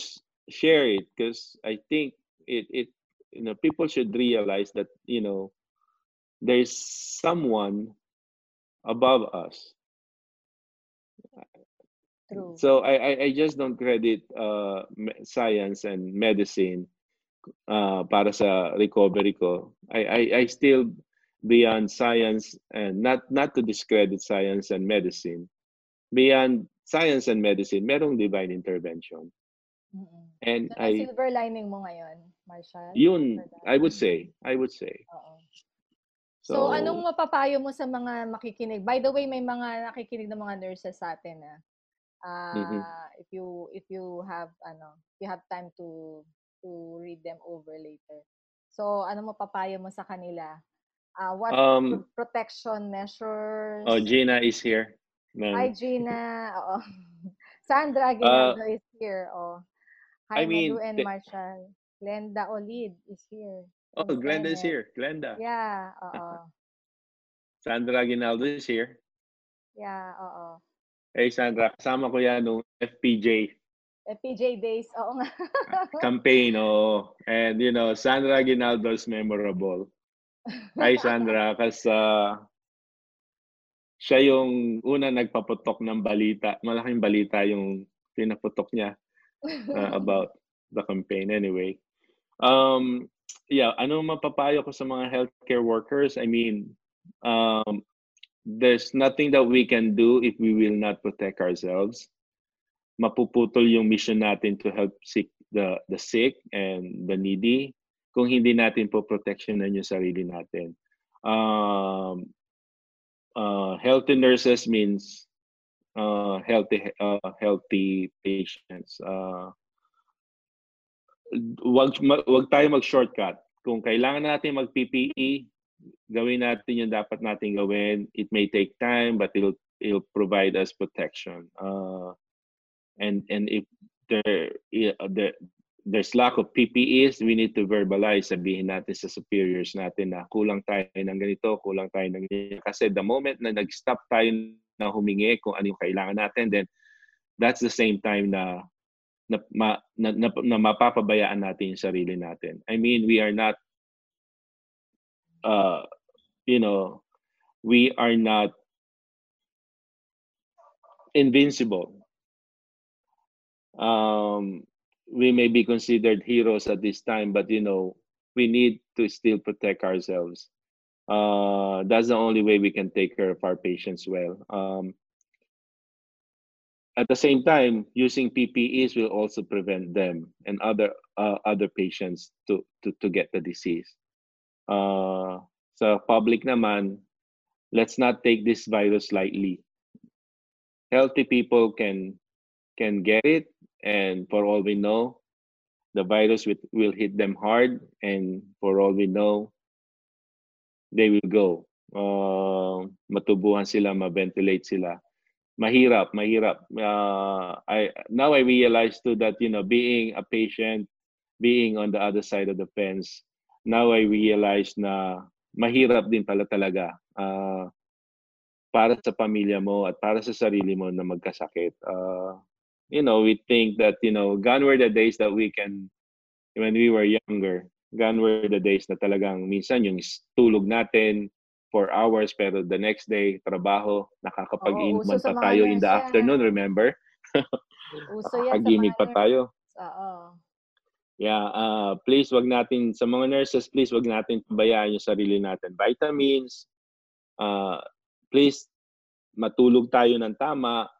share it because I think it it you know people should realize that you know there's someone above us True. So I, I, I just don't credit uh, science and medicine uh, para sa recovery ko. I, I, I still beyond science and not not to discredit science and medicine. Beyond science and medicine, merong divine intervention. Mm-mm. And So, I silver lining mo ngayon, Marshall? yun I would say, I would say. Oo. So, anong mapapayo mo sa mga makikinig? By the way, may mga nakikinig na mga nurses sa atin ah Mhm. if you if you have ano, if you have time to to read them over later. So, ano mapapayo mo sa kanila? Ah, what Um, pro- protection measures? oh, Gina is here. Hi Man. Gina. Oo. Sandra Aguinaldo is here. Oh. Hi I mean, Madu and the- Marshall. Glenda Olid is here. Oh, from Glenda is here. Glenda. Yeah, oo. Sandra Aguinaldo is here. Yeah, oo. Hey Sandra, kasama ko yan nung FPJ FPJ days, oo nga. campaign. Oh. And you know, Sandra Aguinaldo is memorable. Hi Sandra, kasi siya yung una nagpaputok ng balita. Malaking balita yung pinaputok niya uh, about the campaign anyway. Um, yeah, ano mapapayo ko sa mga healthcare workers? I mean, um, there's nothing that we can do if we will not protect ourselves. Mapuputol yung mission natin to help sick the the sick and the needy kung hindi natin po protectionan yung sarili natin. Um, uh, healthy nurses means uh, healthy uh, healthy patients. Uh, wag wag tayo mag-shortcut. Kung kailangan natin mag-PPE, gawin natin yung dapat natin gawin. It may take time, but it'll it'll provide us protection. Uh, and and if there i- there there's lack of PPEs, we need to verbalize, sabihin natin sa superiors natin na kulang tayo ng ganito, kulang tayo ng ganito. Kasi the moment na nag-stop tayo na humingi kung ano yung kailangan natin, then that's the same time na na, ma, na, na, na mapapabayaan natin yung sarili natin. I mean, we are not, uh, you know, we are not invincible. Um, we may be considered heroes at this time, but you know, we need to still protect ourselves. Uh, that's the only way we can take care of our patients well. Um, at the same time, using PPEs will also prevent them and other uh, other patients to, to to get the disease. Uh, sa public naman, let's not take this virus lightly. Healthy people can can get it, and for all we know, the virus will, hit them hard, and for all we know, they will go. Uh, matubuhan sila, ma-ventilate sila. Mahirap, mahirap. Uh, I now I realize too that you know being a patient, being on the other side of the fence, now I realize na mahirap din pala talaga uh, para sa pamilya mo at para sa sarili mo na magkasakit. Uh, you know, we think that, you know, gone were the days that we can, when we were younger, gone were the days na talagang minsan yung tulog natin, 4 hours pero the next day trabaho sa pa tayo in the yan. afternoon remember? Uso yan mga pa tayo. Oo. yeah uh, please wag natin sa mga nurses please wag natin pabayaan yung sarili natin. Vitamins uh, please matulog tayo ng tama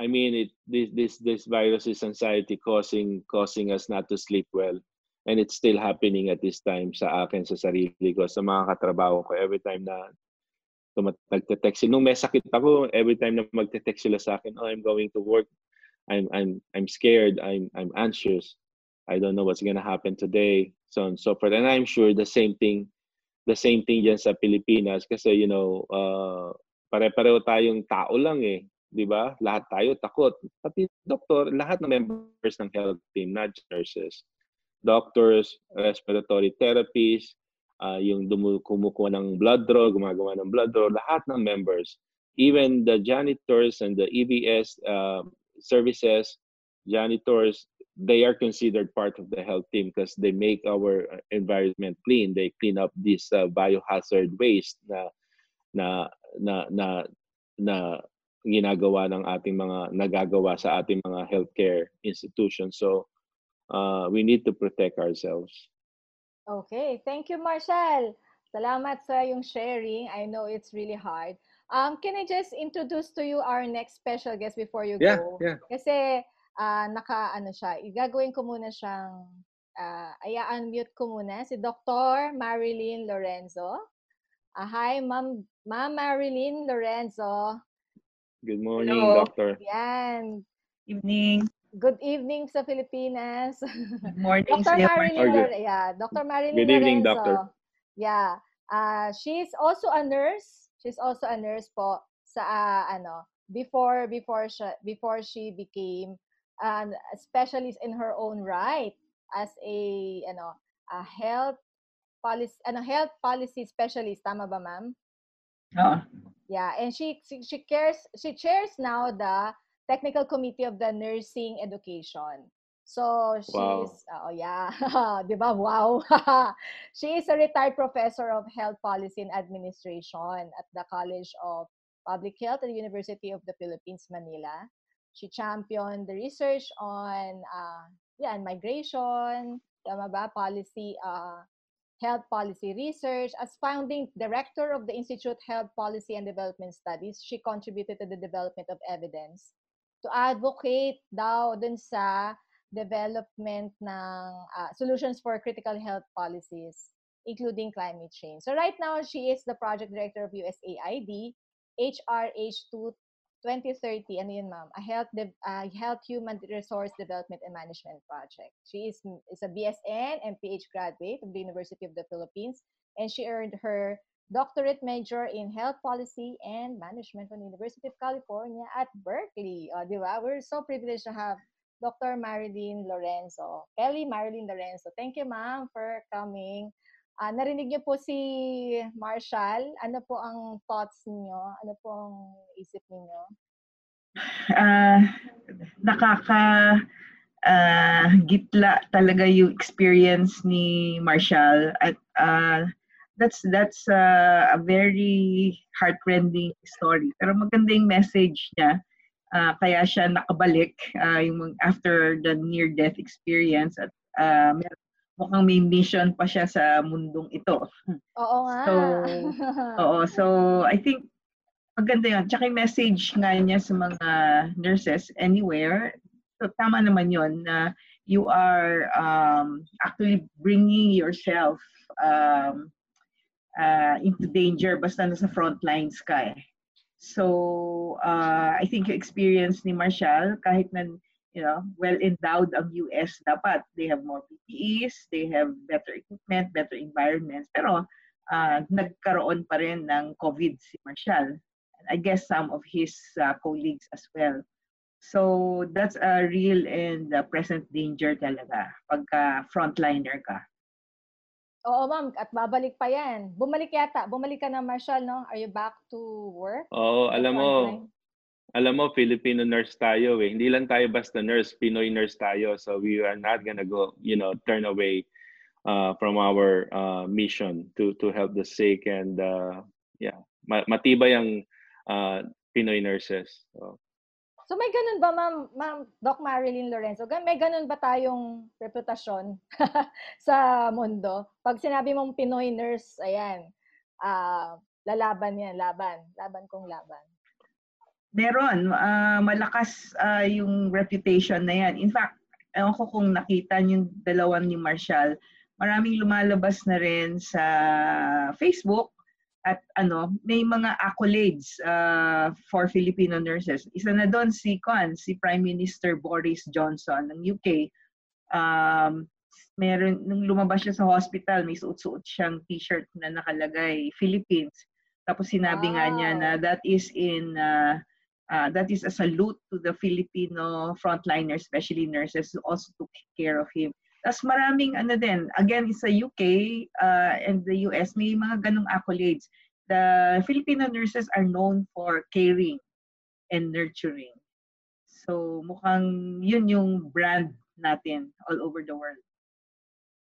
I mean it this this this virus is anxiety causing causing us not to sleep well. And it's still happening at this time sa akin sa sarili ko sa mga katrabaho ko. Every time na nagte-text nung may sakit ako every time na magte-text sila sa akin oh I'm going to work. I'm I'm I'm scared. I'm I'm anxious. I don't know what's gonna happen today so on and so forth. And I'm sure the same thing the same thing dyan sa Pilipinas kasi you know uh, pare-pareho tayong tao lang eh 'di ba? Lahat tayo takot. Pati doktor lahat ng members ng health team not nurses. Doctors, respiratory therapists, uh, yung dumu- kumukuha ng blood draw, gumagawa ng blood draw, lahat ng members, even the janitors and the EBS uh, services, janitors, they are considered part of the health team because they make our environment clean. They clean up this uh, biohazard waste na na na na na ginagawa ng ating mga nagagawa sa ating mga healthcare institutions. So uh, we need to protect ourselves. Okay. Thank you, Marshall. Salamat sa yung sharing. I know it's really hard. Um, can I just introduce to you our next special guest before you Yeah, go? yeah. Kasi ah, naka ano siya, igagawin ko muna siyang uh, i-unmute ko muna si Dr. Marilyn Lorenzo. Ah, hi, Ma'am Ma'am Marilyn Lorenzo. Good morning, Hello. doctor. Yan. Evening. Good evening sa Pilipinas. Good morning Dr. Marilyn, good- yeah, Dr. Marilyn Good evening, Lorenzo. doctor. Yeah. Uh, she's also a nurse. She's also a nurse po sa ah, ano, before before she before she became an a specialist in her own right as a ano, a health policy ano, health policy specialist tama ba ma'am? Oo. Yeah, and she she, she cares she chairs now the technical committee of the nursing education. So she's Wow. oh yeah, 'di ba? Wow. she is a retired professor of health policy and administration at the College of Public Health at the University of the Philippines, Manila. She championed the research on uh, yeah, and migration, tama ba? Policy uh, health policy research. As founding director of the Institute Health Policy and Development Studies, she contributed to the development of evidence to advocate daw dun sa development ng uh, solutions for critical health policies, including climate change. So right now, she is the project director of USAID, HRH2 2030, ano yun ma'am? A health, de- uh, health human resource development and management project. She is, is a BSN and PH graduate of the University of the Philippines, and she earned her doctorate major in health policy and management from the University of California at Berkeley. O, di ba? We're so privileged to have Dr. Marilyn Lorenzo. Kelly Marilyn Lorenzo. Thank you, ma'am, for coming. Ah, narinig niyo po si Marshall. Ano po ang thoughts niyo? Ano po ang isip niyo? Ah, nakaka ah, gitla talaga yung experience ni Marshall at ah, that's that's ah, a very heartrending story. Pero maganda yung message niya. Ah, kaya siya nakabalik ah, yung after the near death experience at ah, mer- mukhang may mission pa siya sa mundong ito. Oo nga. So, Oo, so I think maganda yun. Tsaka yung message nga niya sa mga nurses anywhere, so tama naman yun na you are um, actually bringing yourself um, uh, into danger basta nasa front lines ka eh. So, uh, I think yung experience ni Marshall, kahit na you know, well endowed ang US dapat. They have more PPEs, they have better equipment, better environments. Pero uh, nagkaroon pa rin ng COVID si Marshall. And I guess some of his uh, colleagues as well. So that's a real and uh, present danger talaga pagka frontliner ka. Oo, ma'am. At babalik pa yan. Bumalik yata. Bumalik ka na, Marshall, no? Are you back to work? Oo, alam mo? Alam mo, Filipino nurse tayo eh. Hindi lang tayo basta nurse, Pinoy nurse tayo. So we are not gonna go, you know, turn away uh, from our uh, mission to to help the sick and uh, yeah, matibay ang uh, Pinoy nurses. So, So may ganun ba, ma'am, ma'am Doc Marilyn Lorenzo? May ganun ba tayong reputasyon sa mundo? Pag sinabi mong Pinoy nurse, ayan, uh, lalaban yan, laban. Laban kong laban. Meron. Uh, malakas uh, yung reputation na yan. In fact, ewan ko kung nakita yung dalawan ni Marshall, maraming lumalabas na rin sa Facebook at ano, may mga accolades uh, for Filipino nurses. Isa na doon si Con, si Prime Minister Boris Johnson ng UK. Um, meron nung lumabas siya sa hospital, may suot-suot siyang t-shirt na nakalagay Philippines. Tapos sinabi wow. nga niya na that is in uh, uh, that is a salute to the Filipino frontliners, especially nurses who also took care of him. Tapos maraming ano din, again, sa UK uh, and the US, may mga ganong accolades. The Filipino nurses are known for caring and nurturing. So mukhang yun yung brand natin all over the world.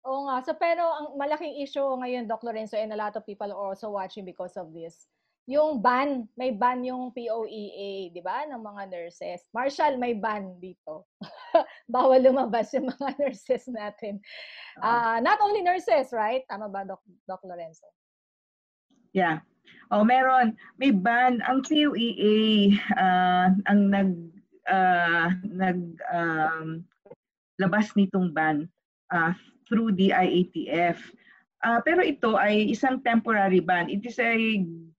Oo nga. So pero ang malaking issue ngayon, Doc Lorenzo, and a lot of people are also watching because of this yung ban, may ban yung POEA, di ba, ng mga nurses. Marshall, may ban dito. Bawal lumabas yung mga nurses natin. Uh, not only nurses, right? Tama ba, Doc, Doc Lorenzo? Yeah. Oh, meron. May ban. Ang POEA, uh, ang nag, uh, nag um, labas nitong ban uh, through the IATF. Uh, pero ito ay isang temporary ban. It is a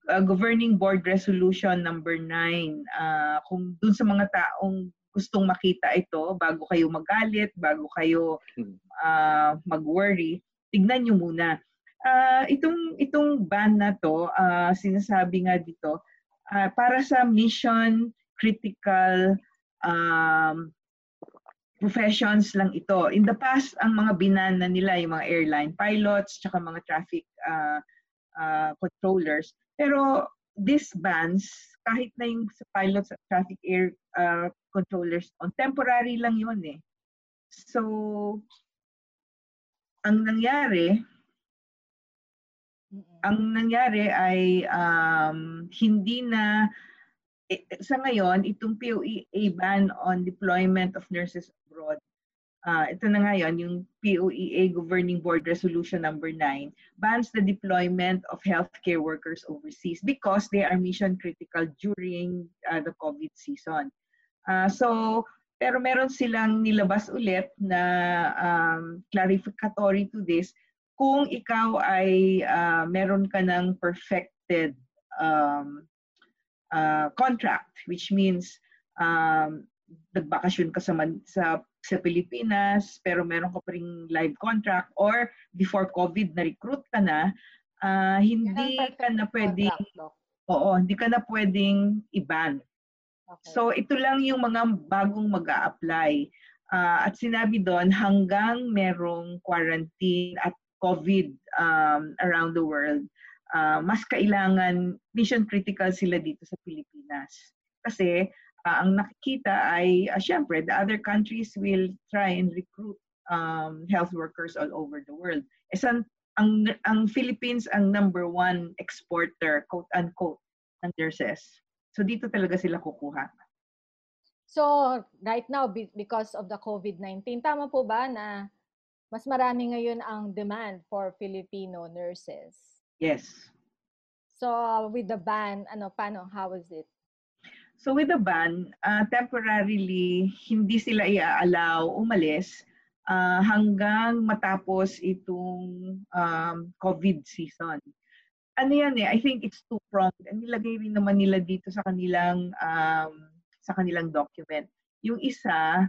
uh, governing board resolution number 9 uh, kung dun sa mga taong gustong makita ito bago kayo magalit, bago kayo uh, mag-worry, tignan nyo muna. Uh, itong itong ban na to, uh, sinasabi nga dito, uh, para sa mission critical um, professions lang ito. In the past, ang mga binan na nila, yung mga airline pilots, tsaka mga traffic uh, uh, controllers, pero these bans, kahit na yung sa pilots at traffic air uh, controllers, on temporary lang yun eh. So, ang nangyari, ang nangyari ay um, hindi na eh, sa ngayon itong POEA ban on deployment of nurses abroad uh, ito na ngayon, yung POEA Governing Board Resolution number 9 bans the deployment of healthcare workers overseas because they are mission critical during uh, the COVID season. Uh, so, pero meron silang nilabas ulit na um, clarificatory to this kung ikaw ay uh, meron ka ng perfected um, uh, contract, which means um, nagbakasyon ka sa, man, sa sa Pilipinas pero meron ka pa ring live contract or before COVID na-recruit ka na, uh, hindi ka na pwedeng Oo, hindi ka na pwedeng i-ban. Okay. So ito lang yung mga bagong mag apply uh, at sinabi doon hanggang merong quarantine at COVID um, around the world, uh, mas kailangan mission critical sila dito sa Pilipinas. Kasi uh, ang nakikita ay, uh, syempre, the other countries will try and recruit um, health workers all over the world. Eh, san, ang, ang Philippines ang number one exporter, quote-unquote, ng nurses. So dito talaga sila kukuha. So right now, because of the COVID-19, tama po ba na mas marami ngayon ang demand for Filipino nurses? Yes. So with the ban, ano, paano, how is it? So with the ban, uh, temporarily hindi sila i-allow umalis uh, hanggang matapos itong um, COVID season. Ano yan eh, I think it's two-pronged. Nilagay rin naman nila dito sa kanilang um, sa kanilang document. Yung isa,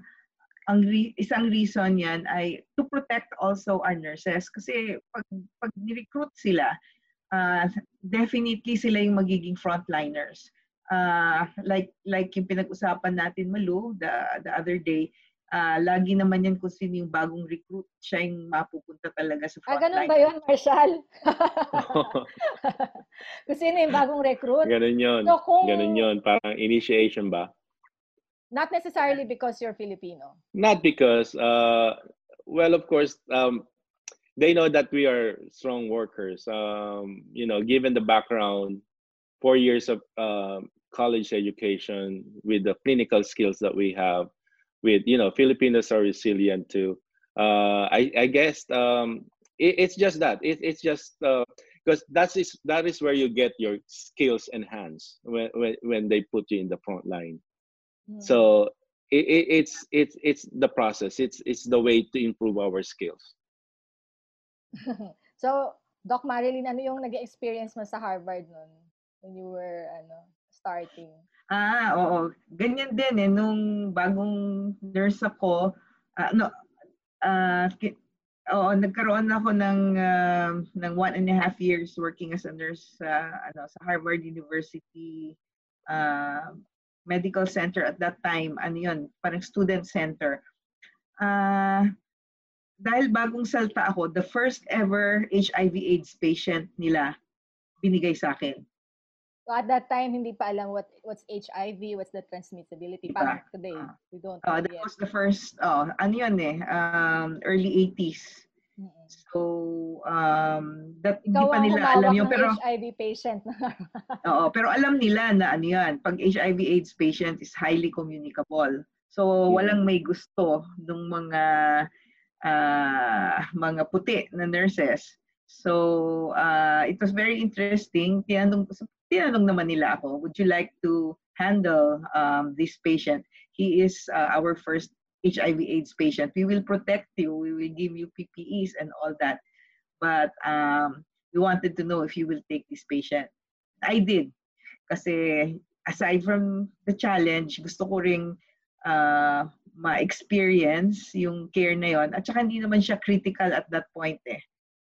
ang re- isang reason yan ay to protect also our nurses kasi pag pag ni-recruit sila, uh, definitely sila yung magiging frontliners uh, like like yung pinag-usapan natin Malu the the other day uh, lagi naman yan kung sino yung bagong recruit siya yung mapupunta talaga sa frontline. Ah, ganun ba yun, Marshall? kung sino yung bagong recruit? Ganun yun. So, kung... Ganun yun. Parang initiation ba? Not necessarily because you're Filipino. Not because, uh, well, of course, um, they know that we are strong workers. Um, you know, given the background four years of uh, college education with the clinical skills that we have with you know filipinos are resilient too. Uh, I, I guess um, it, it's just that. It, it's just because uh, that is that is where you get your skills enhanced when, when, when they put you in the front line. Mm. so it, it, it's it's it's the process. It's it's the way to improve our skills. So doc marilyn ano yung nag-experience mo sa harvard noon when you were ano starting ah oo ganyan din eh nung bagong nurse ako uh, no uh, Oo, nagkaroon ako ng uh, ng one and a half years working as a nurse sa ano sa Harvard University uh, Medical Center at that time. Ano 'yun, parang student center. Uh, dahil bagong salta ako, the first ever HIV AIDS patient nila binigay sa akin. So at that time, hindi pa alam what what's HIV, what's the transmissibility. Parang today, we don't uh, That yet. was the first, oh, ano yun eh, um, early 80s. Mm-hmm. So, um, that, hindi pa nila alam yung pero HIV patient. oo, pero alam nila na ano yan, pag HIV AIDS patient is highly communicable. So, walang may gusto ng mga uh, mga puti na nurses. So, uh, it was very interesting. Tinanong, tinanong naman nila ako, would you like to handle um, this patient? He is uh, our first HIV AIDS patient. We will protect you. We will give you PPEs and all that. But um, we wanted to know if you will take this patient. I did. Kasi aside from the challenge, gusto ko ring uh, ma-experience yung care na yon at saka hindi naman siya critical at that point eh.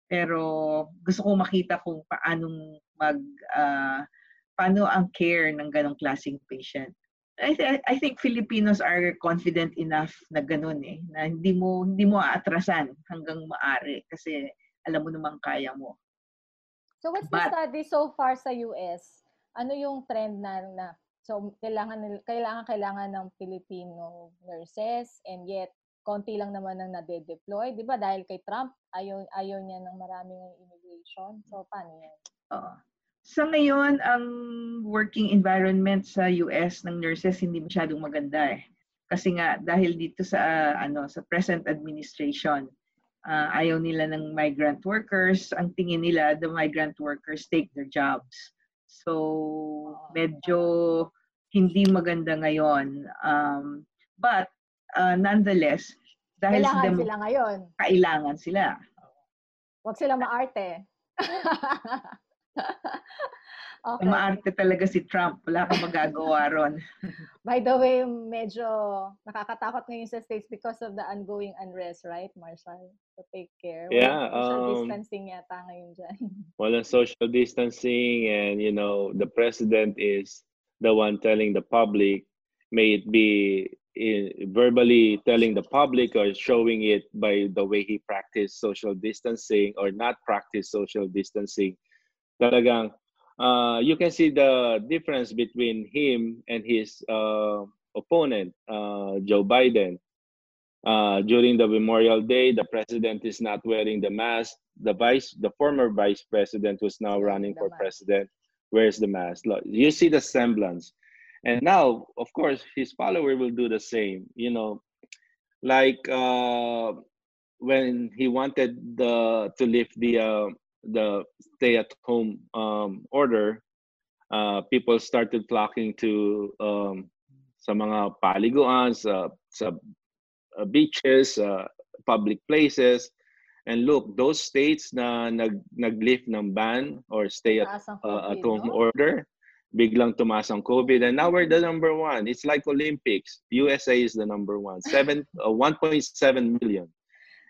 Pero gusto ko makita kung paanong mag uh, paano ang care ng ganong klaseng patient. I, th- I think Filipinos are confident enough na ganun eh, na hindi mo hindi mo aatrasan hanggang maari kasi alam mo namang kaya mo. So what's But, the study so far sa US? Ano yung trend na, na so kailangan kailangan kailangan ng Filipino nurses and yet konti lang naman ang nade-deploy, 'di ba? Dahil kay Trump ayaw ayaw niya ng maraming immigration. So paano 'yan? Oo. Sa ngayon, ang working environment sa US ng nurses hindi masyadong maganda eh. Kasi nga dahil dito sa uh, ano sa present administration, uh, ayaw nila ng migrant workers. Ang tingin nila the migrant workers take their jobs. So medyo hindi maganda ngayon. Um, but uh, nonetheless, dahil kailangan dem- sila ngayon. Kailangan sila. Huwag sila maarte. okay. Maarte talaga si Trump. Wala kang magagawa ron. By the way, medyo nakakatakot ngayon sa States because of the ongoing unrest, right, Marshall? To take care. Yeah. social um, distancing yata ngayon dyan. Walang social distancing and, you know, the president is the one telling the public, may it be in, verbally telling the public or showing it by the way he practiced social distancing or not practice social distancing talagang uh, you can see the difference between him and his uh, opponent, uh, Joe Biden. Uh, during the Memorial Day, the president is not wearing the mask. The vice, the former vice president, who's now running for president, wears the mask. Look, You see the semblance, and now, of course, his follower will do the same. You know, like uh, when he wanted the to lift the uh, the stay at home um, order, uh, people started flocking to um, sa mga paliguan, sa, sa uh, beaches, uh, public places. And look, those states na nag naglift ng ban or stay at, uh, at home order, biglang tumaas ang COVID. And now we're the number one. It's like Olympics. USA is the number one. Seven, uh, 1.7 million.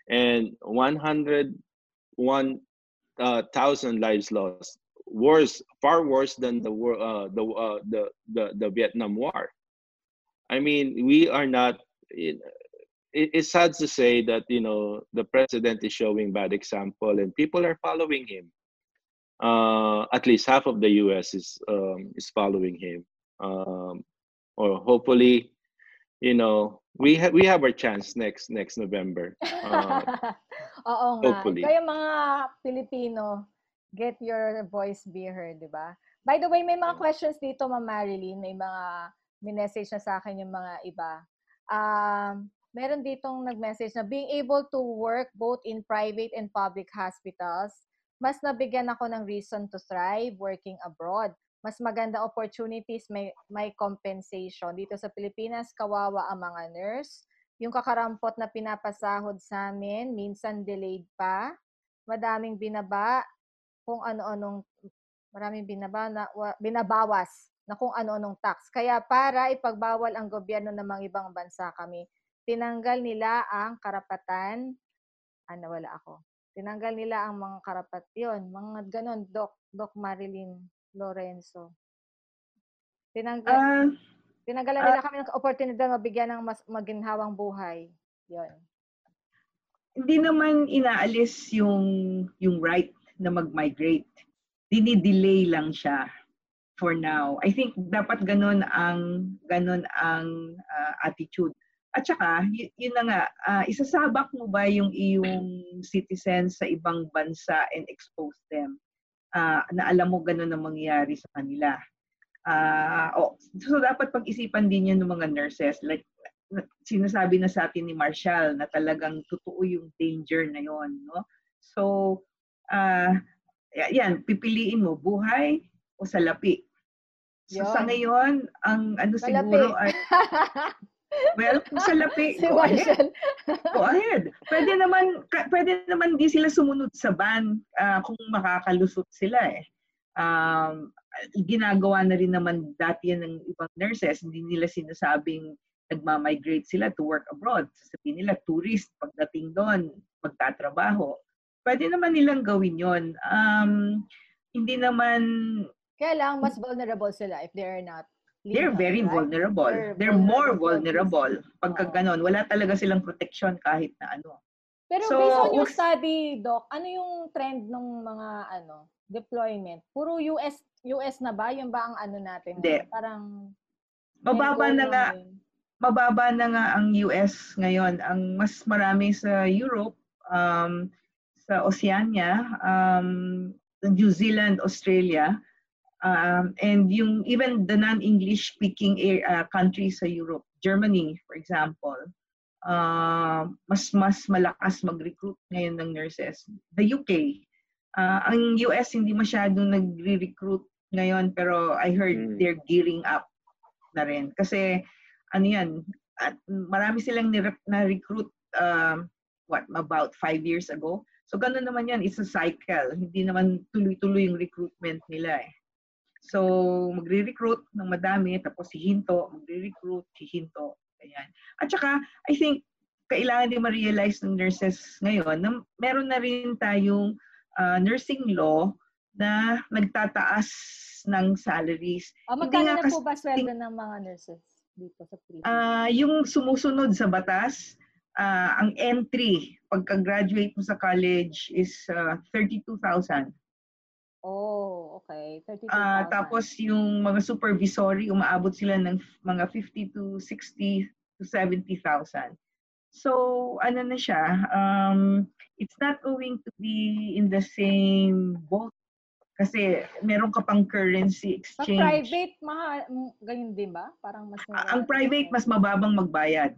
And 101 uh, thousand lives lost. Worse, far worse than the uh, the, uh, the the the Vietnam War. I mean, we are not. It, it's sad to say that you know the president is showing bad example, and people are following him. Uh, at least half of the U.S. is um, is following him, um, or hopefully, you know, we have we have our chance next next November. Uh, Oo nga. Hopefully. Kaya mga Pilipino, get your voice be heard, di ba? By the way, may mga questions dito, Ma'am Marilyn. May mga minessage na sa akin yung mga iba. Um, meron ditong nag-message na being able to work both in private and public hospitals, mas nabigyan ako ng reason to thrive working abroad. Mas maganda opportunities, may, may compensation. Dito sa Pilipinas, kawawa ang mga nurse. Yung kakarampot na pinapasahod sa amin, minsan delayed pa. Madaming binaba, kung ano-anong maraming binaba na, binabawas na kung ano-anong tax. Kaya para ipagbawal ang gobyerno ng mga ibang bansa kami, tinanggal nila ang karapatan, ano wala ako, tinanggal nila ang mga karapat, yun, mga ganon, Doc, Doc Marilyn Lorenzo. Tinanggal, uh, tinanggalan uh, nila kami ng oportunidad mabigyan ng mas maginhawang buhay. Yun. Hindi naman inaalis yung yung right na mag-migrate dinidelay lang siya for now. I think dapat ganun ang ganun ang uh, attitude. At saka, y- yun na nga, uh, isasabak mo ba yung iyong citizens sa ibang bansa and expose them? Uh, na alam mo ganun ang mangyayari sa kanila. Uh, oh, so dapat pag-isipan din yan ng mga nurses. Like, sinasabi na sa atin ni Marshall na talagang totoo yung danger na yon no? So, uh, yan, pipiliin mo, buhay o salapi. So, sa ngayon, ang ano salapi. siguro ay, well, kung salapi, si go ahead. go ahead. Pwede naman, pwede naman di sila sumunod sa ban uh, kung makakalusot sila eh. Um, ginagawa na rin naman dati yan ng ibang nurses, hindi nila sinasabing nagma-migrate sila to work abroad. Sasabihin nila, tourist, pagdating doon, magtatrabaho pwede naman nilang gawin yon. Um, hindi naman... Kaya lang, mas vulnerable sila if they're not They're very vulnerable. They're, more vulnerable. Pagka ganon, wala talaga silang protection kahit na ano. Pero so, based on your study, Doc, ano yung trend ng mga ano deployment? Puro US US na ba? Yung ba ang ano natin? Hindi. Parang mababa na nga mababa na nga ang US ngayon. Ang mas marami sa Europe, um, sa Oceania, um, New Zealand, Australia, um, and yung even the non-English speaking uh, countries sa Europe, Germany, for example, uh, mas mas malakas mag-recruit ngayon ng nurses. The UK, uh, ang US hindi masyadong nagre-recruit ngayon pero I heard mm. they're gearing up na rin kasi ano yan, at marami silang na-recruit uh, what about five years ago So ganun naman yan, it's a cycle. Hindi naman tuloy-tuloy yung recruitment nila eh. So magre-recruit ng madami, tapos si Hinto, magre-recruit, si Hinto. Ayan. At saka, I think, kailangan din ma-realize ng nurses ngayon na meron na rin tayong uh, nursing law na nagtataas ng salaries. Oh, magkano na po ba sweldo ng mga nurses dito sa Pilipinas? Uh, yung sumusunod sa batas, uh, ang entry pagka-graduate mo sa college is uh, 32,000. Oh, okay. 32,000. Uh, tapos yung mga supervisory, umaabot sila ng mga 50 to 60 to 70,000. So, ano na siya, um, it's not going to be in the same boat kasi meron ka pang currency exchange. Sa private, mahal, ganyan din ba? Parang mas... Ang private, mas mababang magbayad.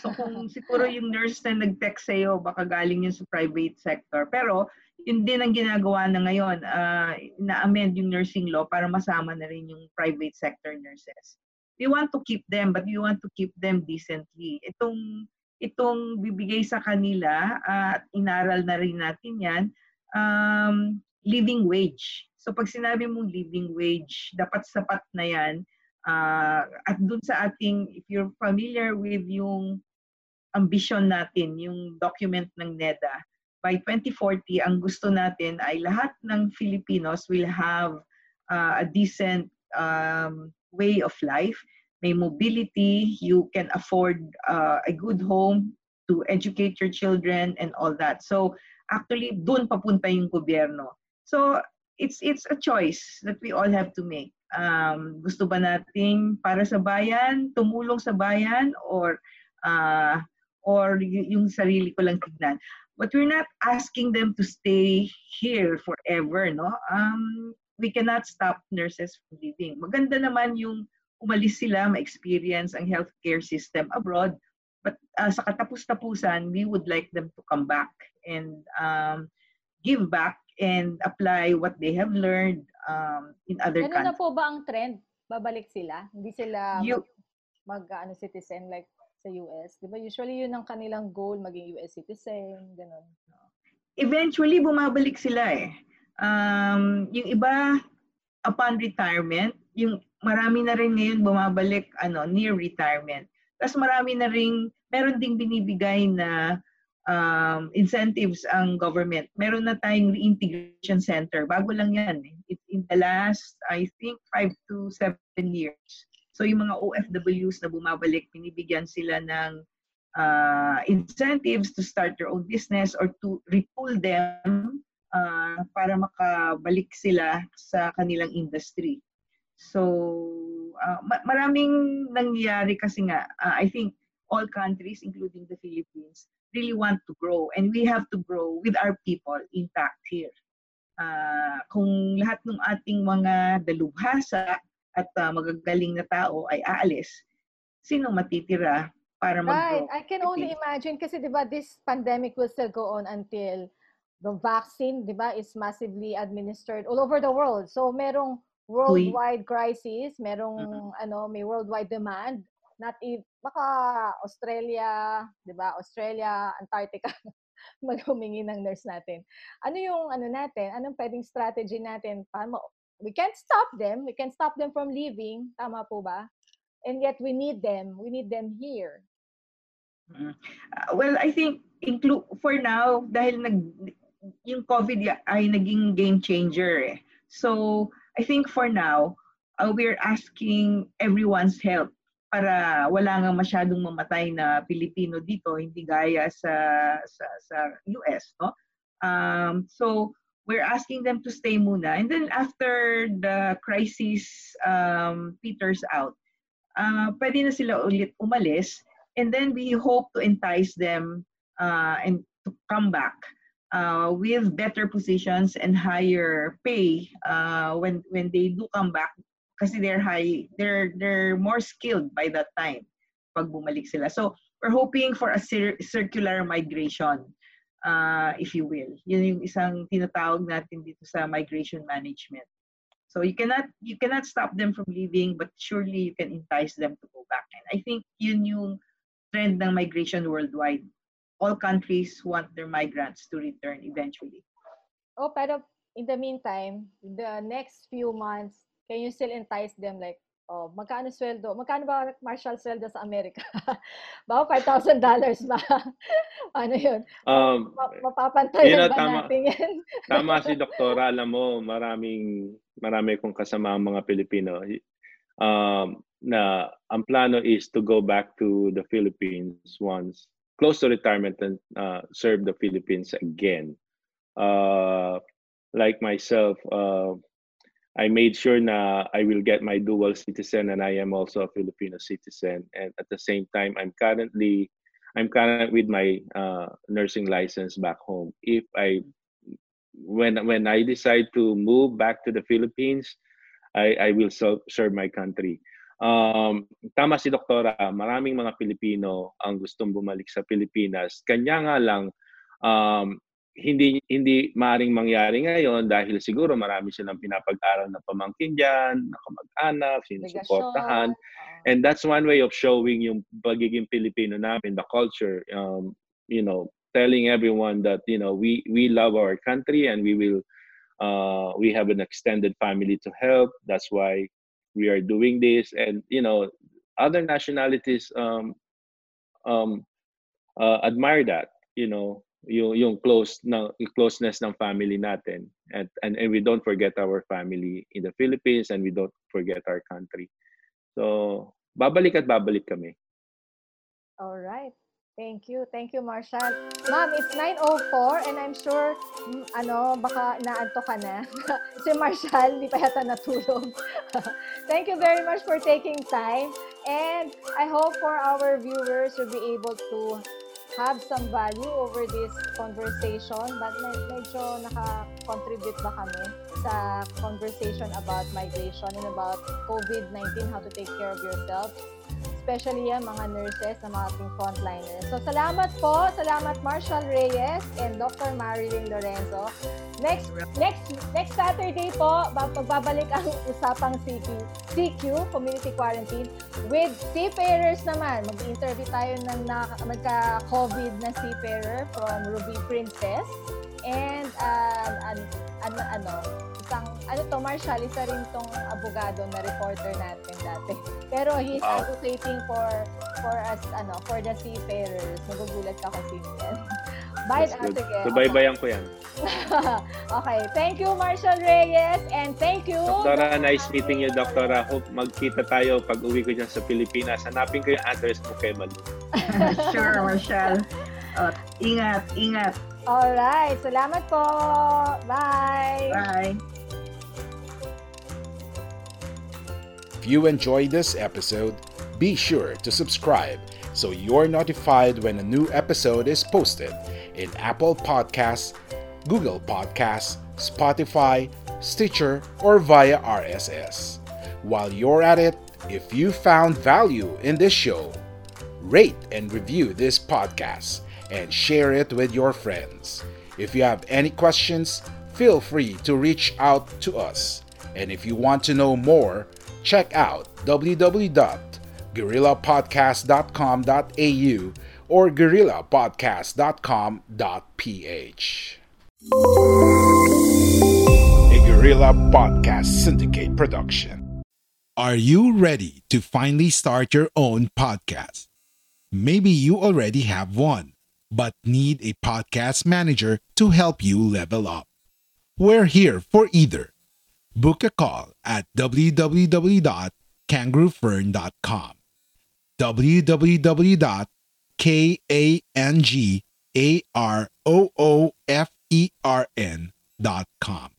So kung siguro yung nurse na nag-text sa'yo, baka galing yun sa private sector. Pero yun din ang ginagawa na ngayon, uh, na-amend yung nursing law para masama na rin yung private sector nurses. We want to keep them, but we want to keep them decently. Itong itong bibigay sa kanila at uh, inaral na rin natin yan, um, living wage. So pag sinabi mong living wage, dapat sapat na yan Uh, at dun sa ating, if you're familiar with yung ambition natin, yung document ng NEDA, by 2040, ang gusto natin ay lahat ng Filipinos will have uh, a decent um, way of life. May mobility, you can afford uh, a good home to educate your children and all that. So actually, doon papunta yung gobyerno. So it's it's a choice that we all have to make um, gusto ba nating para sa bayan, tumulong sa bayan or uh, or yung sarili ko lang tignan. But we're not asking them to stay here forever, no? Um, we cannot stop nurses from leaving. Maganda naman yung umalis sila, ma-experience ang healthcare system abroad. But uh, sa katapus-tapusan, we would like them to come back and um, give back and apply what they have learned um, in other Ano countries. na po ba ang trend? Babalik sila? Hindi sila You- mag, mag ano, citizen like sa US? Di ba? Usually yun ang kanilang goal, maging US citizen, ganun. eventually bumabalik sila eh. Um, yung iba upon retirement, yung marami na rin ngayon bumabalik ano near retirement. Tapos marami na rin meron ding binibigay na um, incentives ang government. Meron na tayong reintegration center. Bago lang yan. Eh. In the last, I think, 5 to 7 years. So yung mga OFWs na bumabalik, binibigyan sila ng uh, incentives to start their own business or to retool them uh, para makabalik sila sa kanilang industry. So, uh, ma- maraming nangyayari kasi nga, uh, I think all countries, including the Philippines, really want to grow. And we have to grow with our people intact here. Uh, kung lahat ng ating mga dalubhasa at uh, magagaling na tao ay aalis, sino matitira para Right. mag-grow? I can only imagine kasi 'di ba this pandemic will still go on until the vaccine 'di ba is massively administered all over the world. So merong worldwide crisis, merong ano, may worldwide demand. Not if baka Australia, 'di ba? Australia, Antarctica maghumingi ng nurse natin. Ano yung ano natin? Anong pwedeng strategy natin para ma- we can't stop them. We can stop them from leaving. Tama po ba? And yet we need them. We need them here. Uh, well, I think include for now dahil nag yung COVID ay naging game changer eh. So, I think for now, uh, we're asking everyone's help para wala nga masyadong mamatay na Pilipino dito, hindi gaya sa sa, sa US, no? Um, so, we're asking them to stay muna. And then after the crisis um, peters out, uh, pwede na sila ulit umalis. And then we hope to entice them uh, and to come back uh, with better positions and higher pay uh, when when they do come back. Kasi they're high they're they're more skilled by that time pag bumalik sila. So we're hoping for a cir- circular migration uh, if you will yun yung isang tinatawag natin dito sa migration management so you cannot you cannot stop them from leaving but surely you can entice them to go back and i think yun yung trend ng migration worldwide. All countries want their migrants to return eventually. Oh, pero in the meantime, the next few months, can you still entice them like, oh, magkano sweldo? Magkano ba Marshall sweldo sa Amerika? Baka $5,000 ba? ano yun? Um, Ma- mapapantayan Yun na, ba tama. natin yan? Tama si Doktora, alam mo, maraming marami kong kasama mga Pilipino. Um, na ang plano is to go back to the Philippines once close to retirement and uh, serve the Philippines again. Uh, like myself, uh, I made sure na I will get my dual citizen and I am also a Filipino citizen. And at the same time, I'm currently I'm current with my uh, nursing license back home. If I when when I decide to move back to the Philippines, I I will serve my country. Um, tama si Doktora, maraming mga Pilipino ang gustong bumalik sa Pilipinas. Kanya nga lang um, hindi hindi maaring mangyari ngayon dahil siguro marami silang pinapag-aral na pamangkin diyan, na kamag-anak, sinusuportahan. And that's one way of showing yung pagiging Pilipino namin, the culture, um, you know, telling everyone that, you know, we, we love our country and we will, uh, we have an extended family to help. That's why we are doing this. And, you know, other nationalities um, um, uh, admire that, you know, yung, yung close na, closeness ng family natin. And, and, and we don't forget our family in the Philippines and we don't forget our country. So, babalik at babalik kami. All right. Thank you. Thank you, Marshall. Ma'am, it's 9.04 and I'm sure, mm, ano, baka naanto ka na. si Marshall, hindi pa yata natulog. Thank you very much for taking time. And I hope for our viewers, you'll be able to have some value over this conversation. But med- medyo naka-contribute ba kami sa conversation about migration and about COVID-19, how to take care of yourself especially yan mga nurses na mga ating frontliners. So salamat po, salamat Marshall Reyes and Dr. Marilyn Lorenzo. Next next next Saturday po, pagbabalik ang usapang CQ, CQ Community Quarantine with seafarers naman. Mag-interview tayo ng nagka-COVID na seafarer from Ruby Princess and uh, an, an, ano, isang, ano to, Marshall, isa rin tong abogado na reporter natin dati. Pero he's wow. advocating for for us, ano, for the seafarers. Nagugulat ako sino yan. Bye, ah, sige. Subaybayan ko yan. okay. Thank you, Marshall Reyes. And thank you. Doktora, nice meeting you, Doktora. Hope magkita tayo pag uwi ko dyan sa Pilipinas. Hanapin ko yung address mo kay Malu. sure, Marshall. Uh, ingat, ingat. Alright. Salamat po. Bye. Bye. If you enjoyed this episode, be sure to subscribe so you're notified when a new episode is posted in Apple Podcasts, Google Podcasts, Spotify, Stitcher, or via RSS. While you're at it, if you found value in this show, rate and review this podcast and share it with your friends. If you have any questions, feel free to reach out to us. And if you want to know more, check out www.guerrillapodcast.com.au or guerrillapodcast.com.ph. A Guerrilla Podcast Syndicate production. Are you ready to finally start your own podcast? Maybe you already have one but need a podcast manager to help you level up. We're here for either. Book a call at www.kangaroofern.com. www.kangaroofern.com